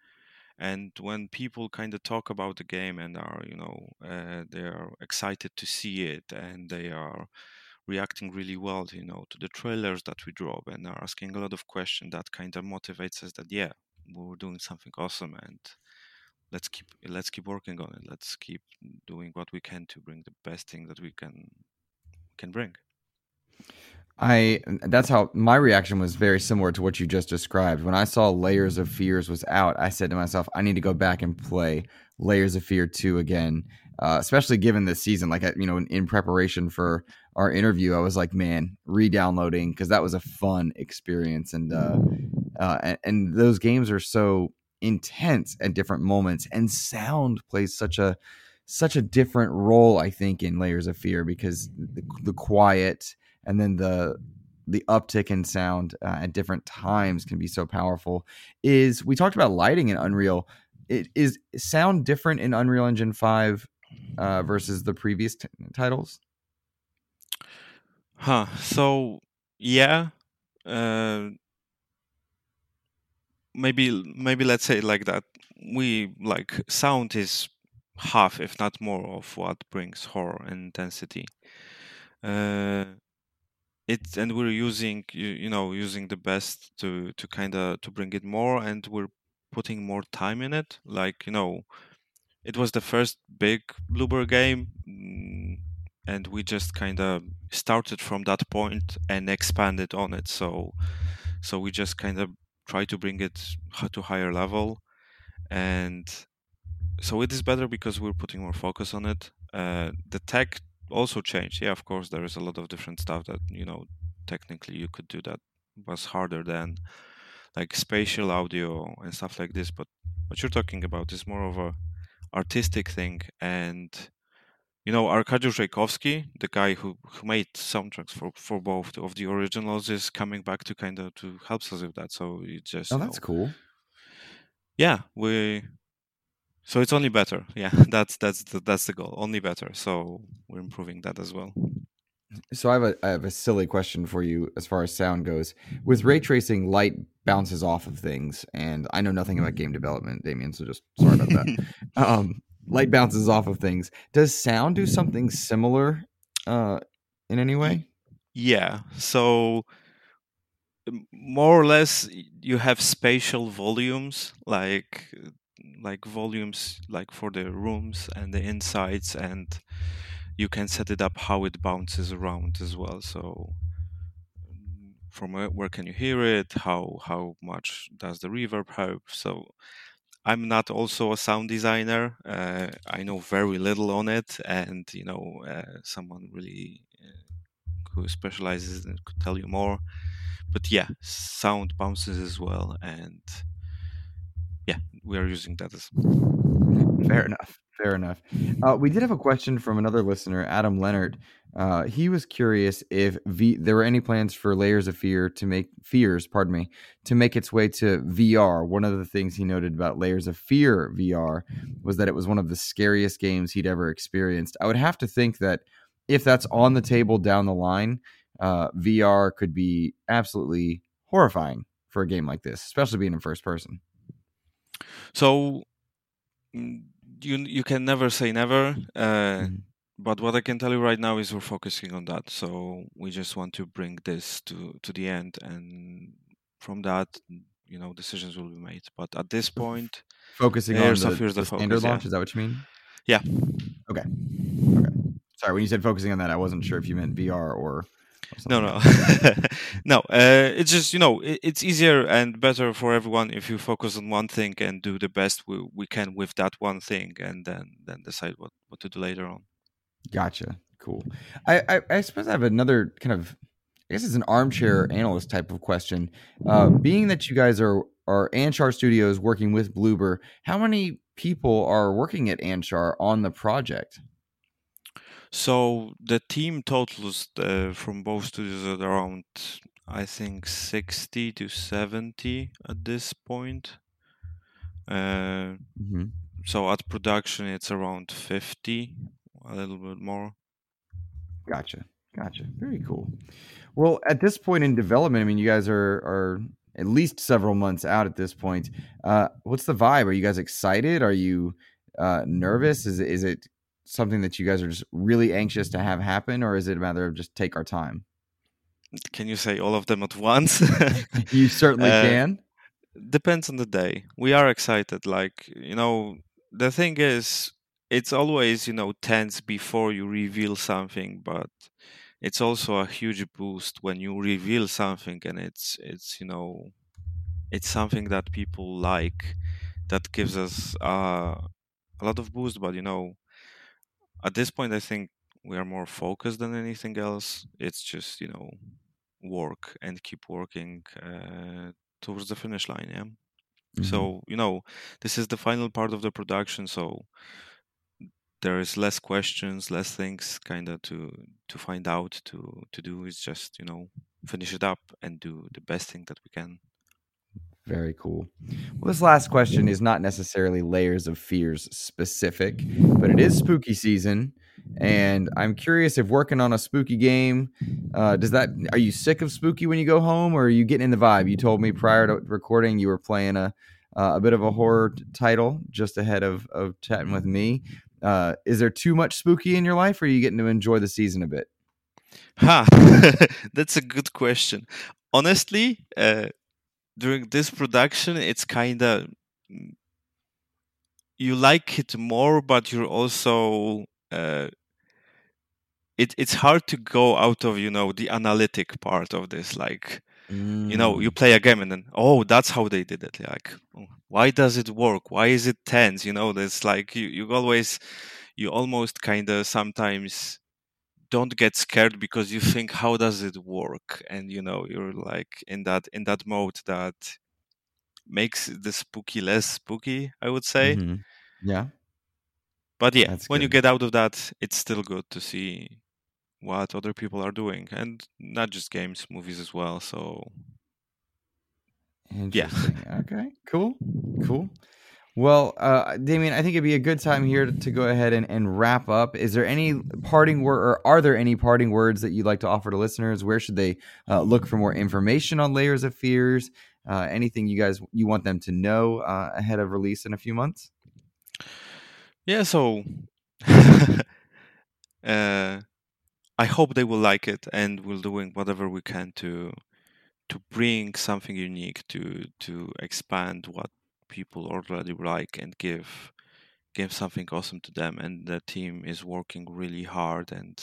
And when people kind of talk about the game and are you know uh, they are excited to see it and they are reacting really well you know to the trailers that we drop and are asking a lot of questions that kind of motivates us that yeah we're doing something awesome and let's keep let's keep working on it let's keep doing what we can to bring the best thing that we can can bring I that's how my reaction was very similar to what you just described. When I saw Layers of Fears was out, I said to myself, I need to go back and play Layers of Fear 2 again. Uh, especially given this season, like you know, in, in, preparation for our interview, I was like, man, re-downloading because that was a fun experience, and uh, uh, and, and those games are so intense at different moments, and sound plays such a such a different role, I think, in Layers of Fear because the, the quiet and then the the uptick in sound uh, at different times can be so powerful. Is we talked about lighting in Unreal. It is sound different in Unreal Engine five uh, versus the previous t- titles. Huh. So yeah. Uh, maybe maybe let's say like that. We like sound is half, if not more, of what brings horror and intensity. Uh, it and we're using you, you know using the best to to kind of to bring it more and we're putting more time in it like you know it was the first big bloober game mm, and we just kind of started from that point and expanded on it so so we just kind of try to bring it to higher level and so it is better because we're putting more focus on it uh, the tech also changed. Yeah, of course, there is a lot of different stuff that you know technically you could do that was harder than like spatial audio and stuff like this. But what you're talking about is more of a artistic thing, and you know, Arkady Reikowski, the guy who, who made soundtracks for, for both of the originals, is coming back to kind of to help us with that. So it just oh, that's know, cool. Yeah, we so it's only better. Yeah, that's that's the, that's the goal. Only better. So we're improving that as well. So I have a I have a silly question for you as far as sound goes. With ray tracing, light bounces off of things, and I know nothing about game development, Damien. So just sorry about that. um, light bounces off of things. Does sound do something similar uh, in any way? Yeah. So more or less, you have spatial volumes like like volumes like for the rooms and the insides and you can set it up how it bounces around as well so from where, where can you hear it how how much does the reverb help so i'm not also a sound designer uh, i know very little on it and you know uh, someone really uh, who specializes in could tell you more but yeah sound bounces as well and yeah, we are using that as. Fair enough. Fair enough. Uh, we did have a question from another listener, Adam Leonard. Uh, he was curious if v- there were any plans for Layers of Fear to make fears, pardon me, to make its way to VR. One of the things he noted about Layers of Fear VR was that it was one of the scariest games he'd ever experienced. I would have to think that if that's on the table down the line, uh, VR could be absolutely horrifying for a game like this, especially being in first person. So mm, you you can never say never. Uh, mm. But what I can tell you right now is we're focusing on that. So we just want to bring this to to the end, and from that, you know, decisions will be made. But at this point, focusing on the, the, the standard launch. Yeah. Is that what you mean? Yeah. Okay. Okay. Sorry, when you said focusing on that, I wasn't sure if you meant VR or no, no, no. Uh, it's just you know it, it's easier and better for everyone if you focus on one thing and do the best we, we can with that one thing, and then then decide what what to do later on. Gotcha. Cool. I I, I suppose I have another kind of I guess it's an armchair analyst type of question. Uh, being that you guys are are Anshar Studios working with Bloober, how many people are working at Anshar on the project? So the team totals uh, from both studios at around, I think, 60 to 70 at this point. Uh, mm-hmm. So at production, it's around 50, a little bit more. Gotcha. Gotcha. Very cool. Well, at this point in development, I mean, you guys are are at least several months out at this point. Uh, what's the vibe? Are you guys excited? Are you uh, nervous? Is it, is it something that you guys are just really anxious to have happen, or is it a matter of just take our time? Can you say all of them at once? you certainly uh, can. Depends on the day. We are excited. Like, you know, the thing is, it's always, you know, tense before you reveal something, but it's also a huge boost when you reveal something and it's it's you know it's something that people like that gives us uh, a lot of boost but you know at this point i think we are more focused than anything else it's just you know work and keep working uh, towards the finish line yeah mm-hmm. so you know this is the final part of the production so there is less questions less things kind of to to find out to to do is just you know finish it up and do the best thing that we can very cool. Well, this last question is not necessarily layers of fears specific, but it is spooky season, and I'm curious if working on a spooky game, uh, does that are you sick of spooky when you go home, or are you getting in the vibe? You told me prior to recording you were playing a uh, a bit of a horror title just ahead of of chatting with me. Uh, is there too much spooky in your life, or are you getting to enjoy the season a bit? Ha, that's a good question. Honestly, uh, during this production, it's kind of mm, you like it more, but you're also uh, it, it's hard to go out of you know the analytic part of this like mm. you know you mm. play a game and then oh that's how they did it like oh, why does it work? Why is it tense? You know there's like you, you always you almost kind of sometimes don't get scared because you think how does it work? And you know you're like in that in that mode that makes the spooky less spooky i would say. Mm-hmm. yeah. But yeah That's when good. you get out of that it's still good to see what other people are doing and not just games movies as well so yeah okay cool cool well, uh, Damien, I think it'd be a good time here to, to go ahead and, and, wrap up. Is there any parting word, or are there any parting words that you'd like to offer to listeners? Where should they uh, look for more information on Layers of Fears? Uh, anything you guys you want them to know uh, ahead of release in a few months? Yeah, so uh, I hope they will like it, and we're doing whatever we can to to bring something unique to to expand what people already like and give give something awesome to them. And the team is working really hard and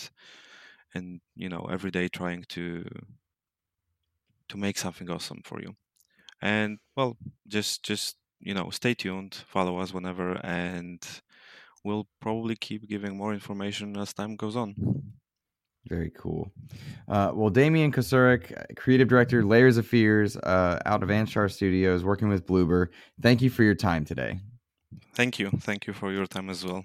and you know every day trying to to make something awesome for you and well just just you know stay tuned follow us whenever and we'll probably keep giving more information as time goes on very cool. Uh, well, Damian Kosurik, creative director, Layers of Fears, uh, out of Anshar Studios, working with Bloober. Thank you for your time today. Thank you. Thank you for your time as well.